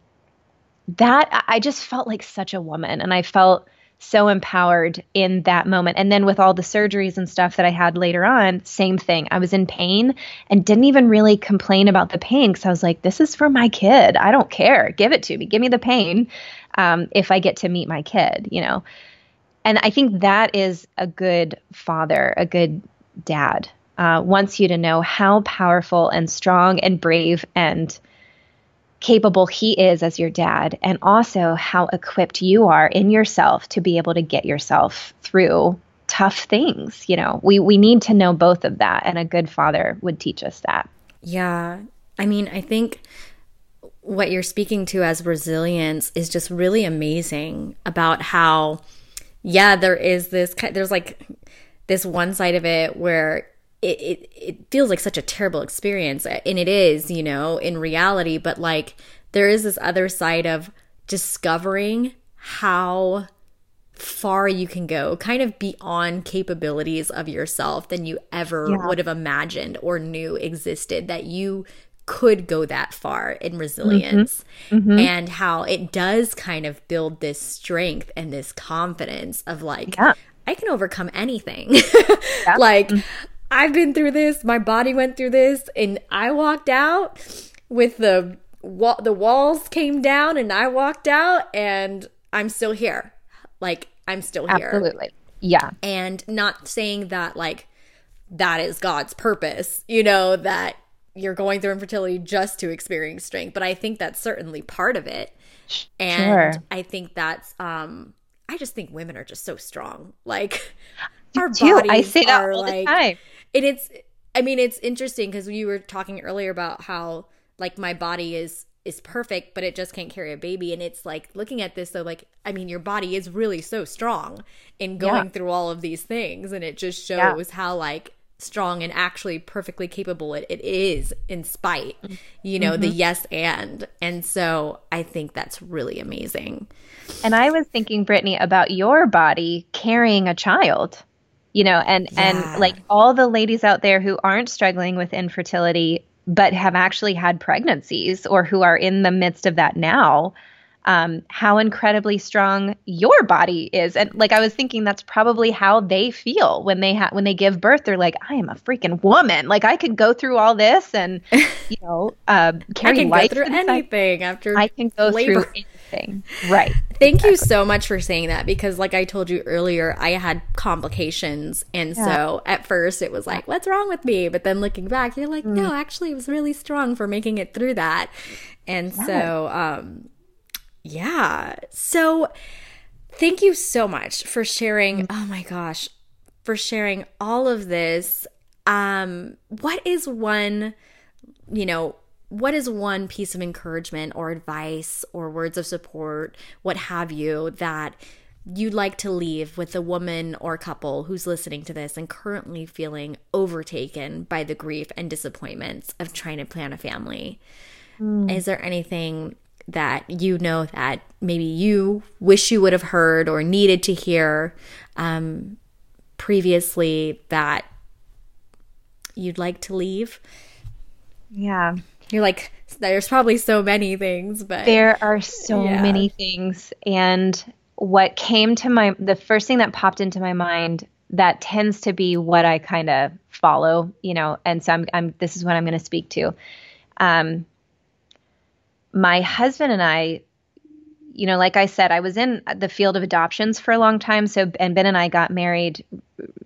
that I just felt like such a woman and I felt so empowered in that moment. And then with all the surgeries and stuff that I had later on, same thing. I was in pain and didn't even really complain about the pain because I was like, this is for my kid. I don't care. Give it to me. Give me the pain um, if I get to meet my kid, you know? And I think that is a good father, a good dad, uh, wants you to know how powerful and strong and brave and capable he is as your dad, and also how equipped you are in yourself to be able to get yourself through tough things. You know, we, we need to know both of that, and a good father would teach us that. Yeah. I mean, I think what you're speaking to as resilience is just really amazing about how yeah, there is this there's like this one side of it where it, it, it feels like such a terrible experience and it is you know in reality but like there is this other side of discovering how far you can go kind of beyond capabilities of yourself than you ever yeah. would have imagined or knew existed that you could go that far in resilience mm-hmm. Mm-hmm. and how it does kind of build this strength and this confidence of like yeah. I can overcome anything. yeah. <laughs> like mm-hmm. I've been through this, my body went through this and I walked out with the wall the walls came down and I walked out and I'm still here. Like I'm still here. Absolutely. Yeah. And not saying that like that is God's purpose, you know, that you're going through infertility just to experience strength, but I think that's certainly part of it. And sure. I think that's um I just think women are just so strong. Like <laughs> our bodies I say that all like, the time. And it's I mean it's interesting because you were talking earlier about how like my body is is perfect but it just can't carry a baby and it's like looking at this so like i mean your body is really so strong in going yeah. through all of these things and it just shows yeah. how like strong and actually perfectly capable it, it is in spite you know mm-hmm. the yes and and so i think that's really amazing and i was thinking brittney about your body carrying a child you know and yeah. and like all the ladies out there who aren't struggling with infertility but have actually had pregnancies or who are in the midst of that now um, how incredibly strong your body is. And like I was thinking, that's probably how they feel when they have when they give birth. They're like, I am a freaking woman. Like I could go through all this and <laughs> you know uh, carry I can go through anything after I can go labor. through anything. Right. <laughs> Thank exactly. you so much for saying that because, like I told you earlier, I had complications. And yeah. so at first it was like, what's wrong with me? But then looking back, you're like, mm. no, actually, it was really strong for making it through that. And yeah. so, um, yeah. So thank you so much for sharing. Oh my gosh, for sharing all of this. Um, what is one, you know, what is one piece of encouragement or advice or words of support, what have you, that you'd like to leave with a woman or couple who's listening to this and currently feeling overtaken by the grief and disappointments of trying to plan a family? Mm. Is there anything that you know that maybe you wish you would have heard or needed to hear um, previously that you'd like to leave? Yeah. You're like, there's probably so many things, but there are so yeah. many things. And what came to my, the first thing that popped into my mind that tends to be what I kind of follow, you know, and so I'm, I'm, this is what I'm going to speak to. Um, my husband and I, you know, like I said, I was in the field of adoptions for a long time. So, and Ben and I got married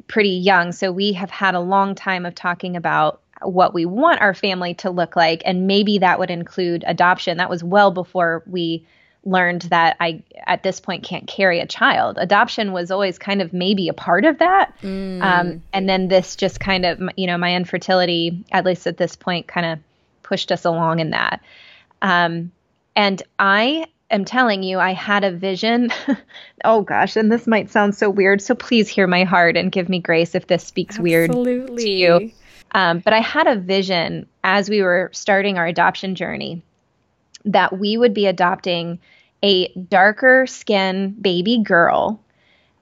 pretty young. So we have had a long time of talking about what we want our family to look like. And maybe that would include adoption. That was well before we learned that I, at this point, can't carry a child. Adoption was always kind of maybe a part of that. Mm. Um, and then this just kind of, you know, my infertility, at least at this point, kind of pushed us along in that. Um, and I am telling you, I had a vision. <laughs> oh gosh, and this might sound so weird. So please hear my heart and give me grace if this speaks Absolutely. weird to you. Um, but I had a vision as we were starting our adoption journey that we would be adopting a darker skin baby girl.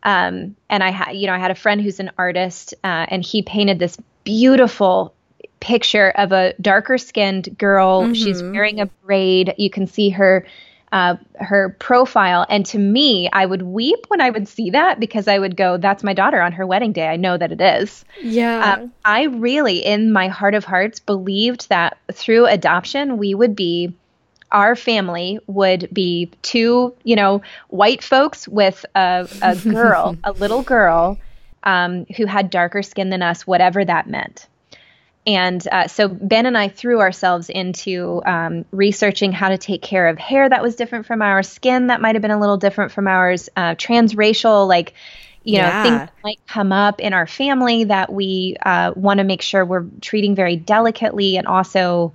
Um, and I had, you know, I had a friend who's an artist, uh, and he painted this beautiful picture of a darker skinned girl. Mm-hmm. She's wearing a braid. You can see her uh, her profile. And to me, I would weep when I would see that because I would go, "That's my daughter on her wedding day. I know that it is." Yeah. Um, I really, in my heart of hearts, believed that through adoption we would be our family would be two, you know, white folks with a, a <laughs> girl, a little girl, um, who had darker skin than us, whatever that meant. And uh, so Ben and I threw ourselves into um, researching how to take care of hair that was different from our skin that might have been a little different from ours, uh, transracial, like, you know, yeah. things that might come up in our family that we uh, want to make sure we're treating very delicately and also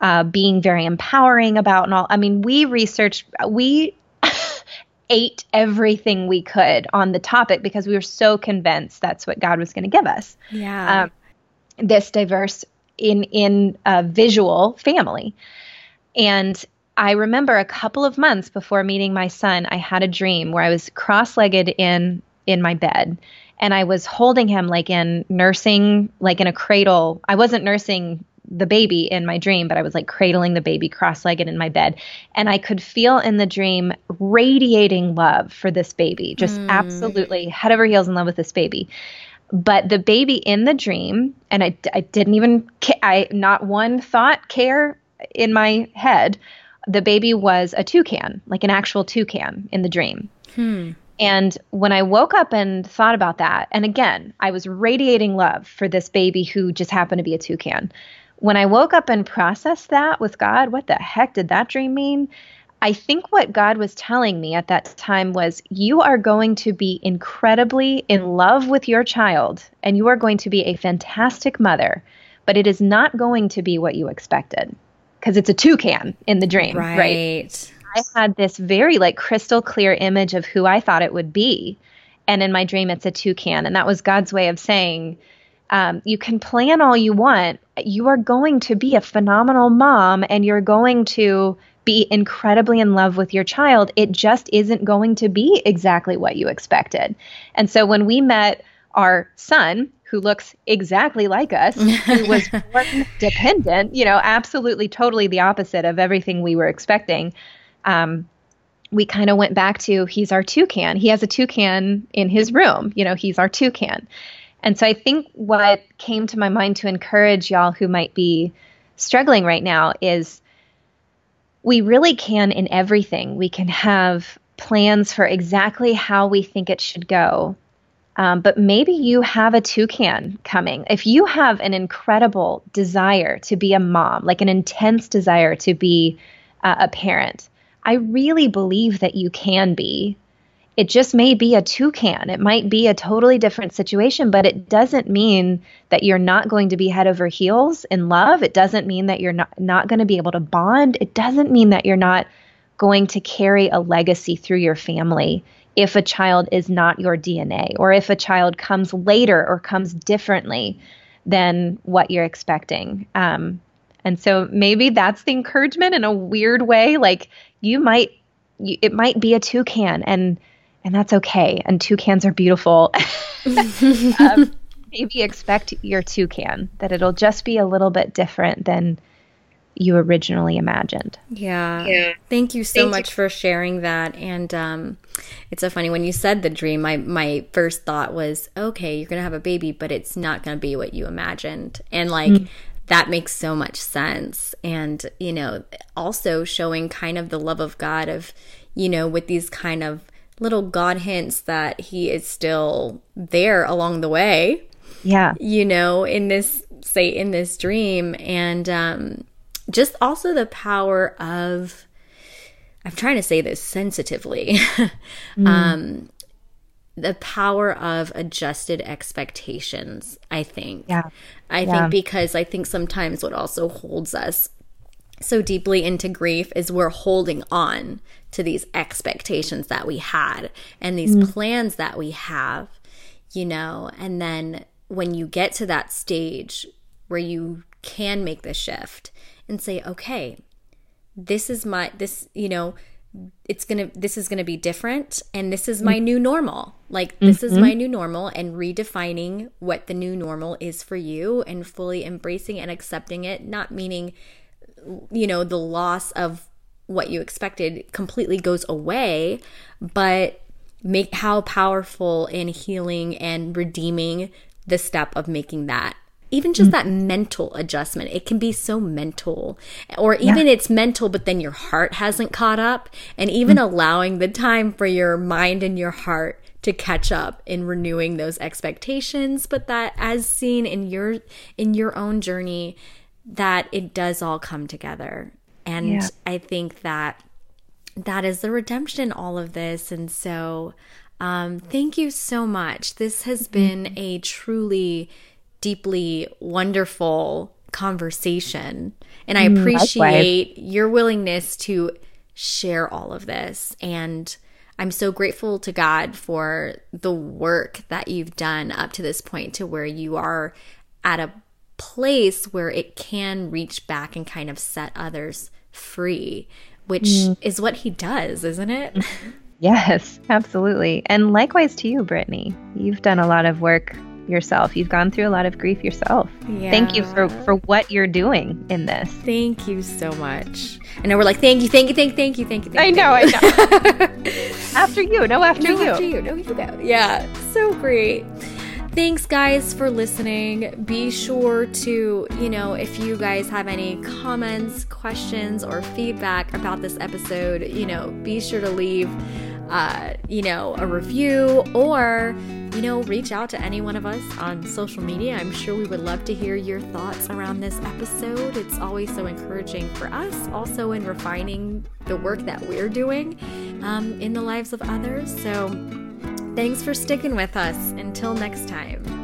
uh, being very empowering about and all. I mean, we researched, we <laughs> ate everything we could on the topic because we were so convinced that's what God was going to give us. Yeah. Um, this diverse in in a visual family, and I remember a couple of months before meeting my son, I had a dream where I was cross-legged in in my bed and I was holding him like in nursing, like in a cradle. I wasn't nursing the baby in my dream, but I was like cradling the baby cross legged in my bed. And I could feel in the dream radiating love for this baby, just mm. absolutely head over heels in love with this baby. But the baby in the dream, and I, I didn't even, I not one thought care in my head. The baby was a toucan, like an actual toucan in the dream. Hmm. And when I woke up and thought about that, and again, I was radiating love for this baby who just happened to be a toucan when I woke up and processed that with God, what the heck did that dream mean? I think what God was telling me at that time was you are going to be incredibly in love with your child and you are going to be a fantastic mother, but it is not going to be what you expected because it's a toucan in the dream, right. right? I had this very like crystal clear image of who I thought it would be. And in my dream, it's a toucan. And that was God's way of saying, um, you can plan all you want. You are going to be a phenomenal mom and you're going to be incredibly in love with your child. It just isn't going to be exactly what you expected. And so when we met our son, who looks exactly like us, who <laughs> was born dependent, you know, absolutely totally the opposite of everything we were expecting. Um, we kind of went back to he's our toucan. He has a toucan in his room. You know, he's our toucan. And so I think what came to my mind to encourage y'all who might be struggling right now is we really can in everything. We can have plans for exactly how we think it should go. Um, but maybe you have a toucan coming. If you have an incredible desire to be a mom, like an intense desire to be uh, a parent, I really believe that you can be it just may be a toucan. It might be a totally different situation, but it doesn't mean that you're not going to be head over heels in love. It doesn't mean that you're not, not going to be able to bond. It doesn't mean that you're not going to carry a legacy through your family if a child is not your DNA or if a child comes later or comes differently than what you're expecting. Um, and so maybe that's the encouragement in a weird way. Like you might, it might be a toucan and and that's okay. And toucans are beautiful. <laughs> um, <laughs> maybe expect your toucan that it'll just be a little bit different than you originally imagined. Yeah. yeah. Thank you so Thank much you. for sharing that. And um, it's so funny when you said the dream. My my first thought was, okay, you're gonna have a baby, but it's not gonna be what you imagined. And like. Mm-hmm. That makes so much sense. And, you know, also showing kind of the love of God of, you know, with these kind of little God hints that he is still there along the way. Yeah. You know, in this, say, in this dream. And um, just also the power of I'm trying to say this sensitively. <laughs> mm. um, the power of adjusted expectations, I think. Yeah. I yeah. think because I think sometimes what also holds us so deeply into grief is we're holding on to these expectations that we had and these mm. plans that we have, you know, and then when you get to that stage where you can make the shift and say, okay, this is my, this, you know, it's gonna this is gonna be different and this is my new normal like this mm-hmm. is my new normal and redefining what the new normal is for you and fully embracing and accepting it not meaning you know the loss of what you expected completely goes away but make how powerful and healing and redeeming the step of making that even just mm-hmm. that mental adjustment it can be so mental or even yeah. it's mental but then your heart hasn't caught up and even mm-hmm. allowing the time for your mind and your heart to catch up in renewing those expectations but that as seen in your in your own journey that it does all come together and yeah. i think that that is the redemption in all of this and so um, thank you so much this has been mm-hmm. a truly deeply wonderful conversation. And I mm, appreciate your willingness to share all of this. And I'm so grateful to God for the work that you've done up to this point to where you are at a place where it can reach back and kind of set others free, which mm. is what he does, isn't it? <laughs> Yes, absolutely. And likewise to you, Brittney. You've done a lot of work yourself. You've gone through a lot of grief yourself. Yeah. Thank you for for what you're doing in this. Thank you so much. I know we're like, thank you, thank you, thank you, thank you, thank you. Thank I you, know, I know. <laughs> after you, no, after no, you, after you, no, you go. Yeah, so great. Thanks, guys, for listening. Be sure to, you know, if you guys have any comments, questions, or feedback about this episode, you know, be sure to leave uh, you know, a review or, you know, reach out to any one of us on social media. I'm sure we would love to hear your thoughts around this episode. It's always so encouraging for us, also in refining the work that we're doing um, in the lives of others. So, thanks for sticking with us. Until next time.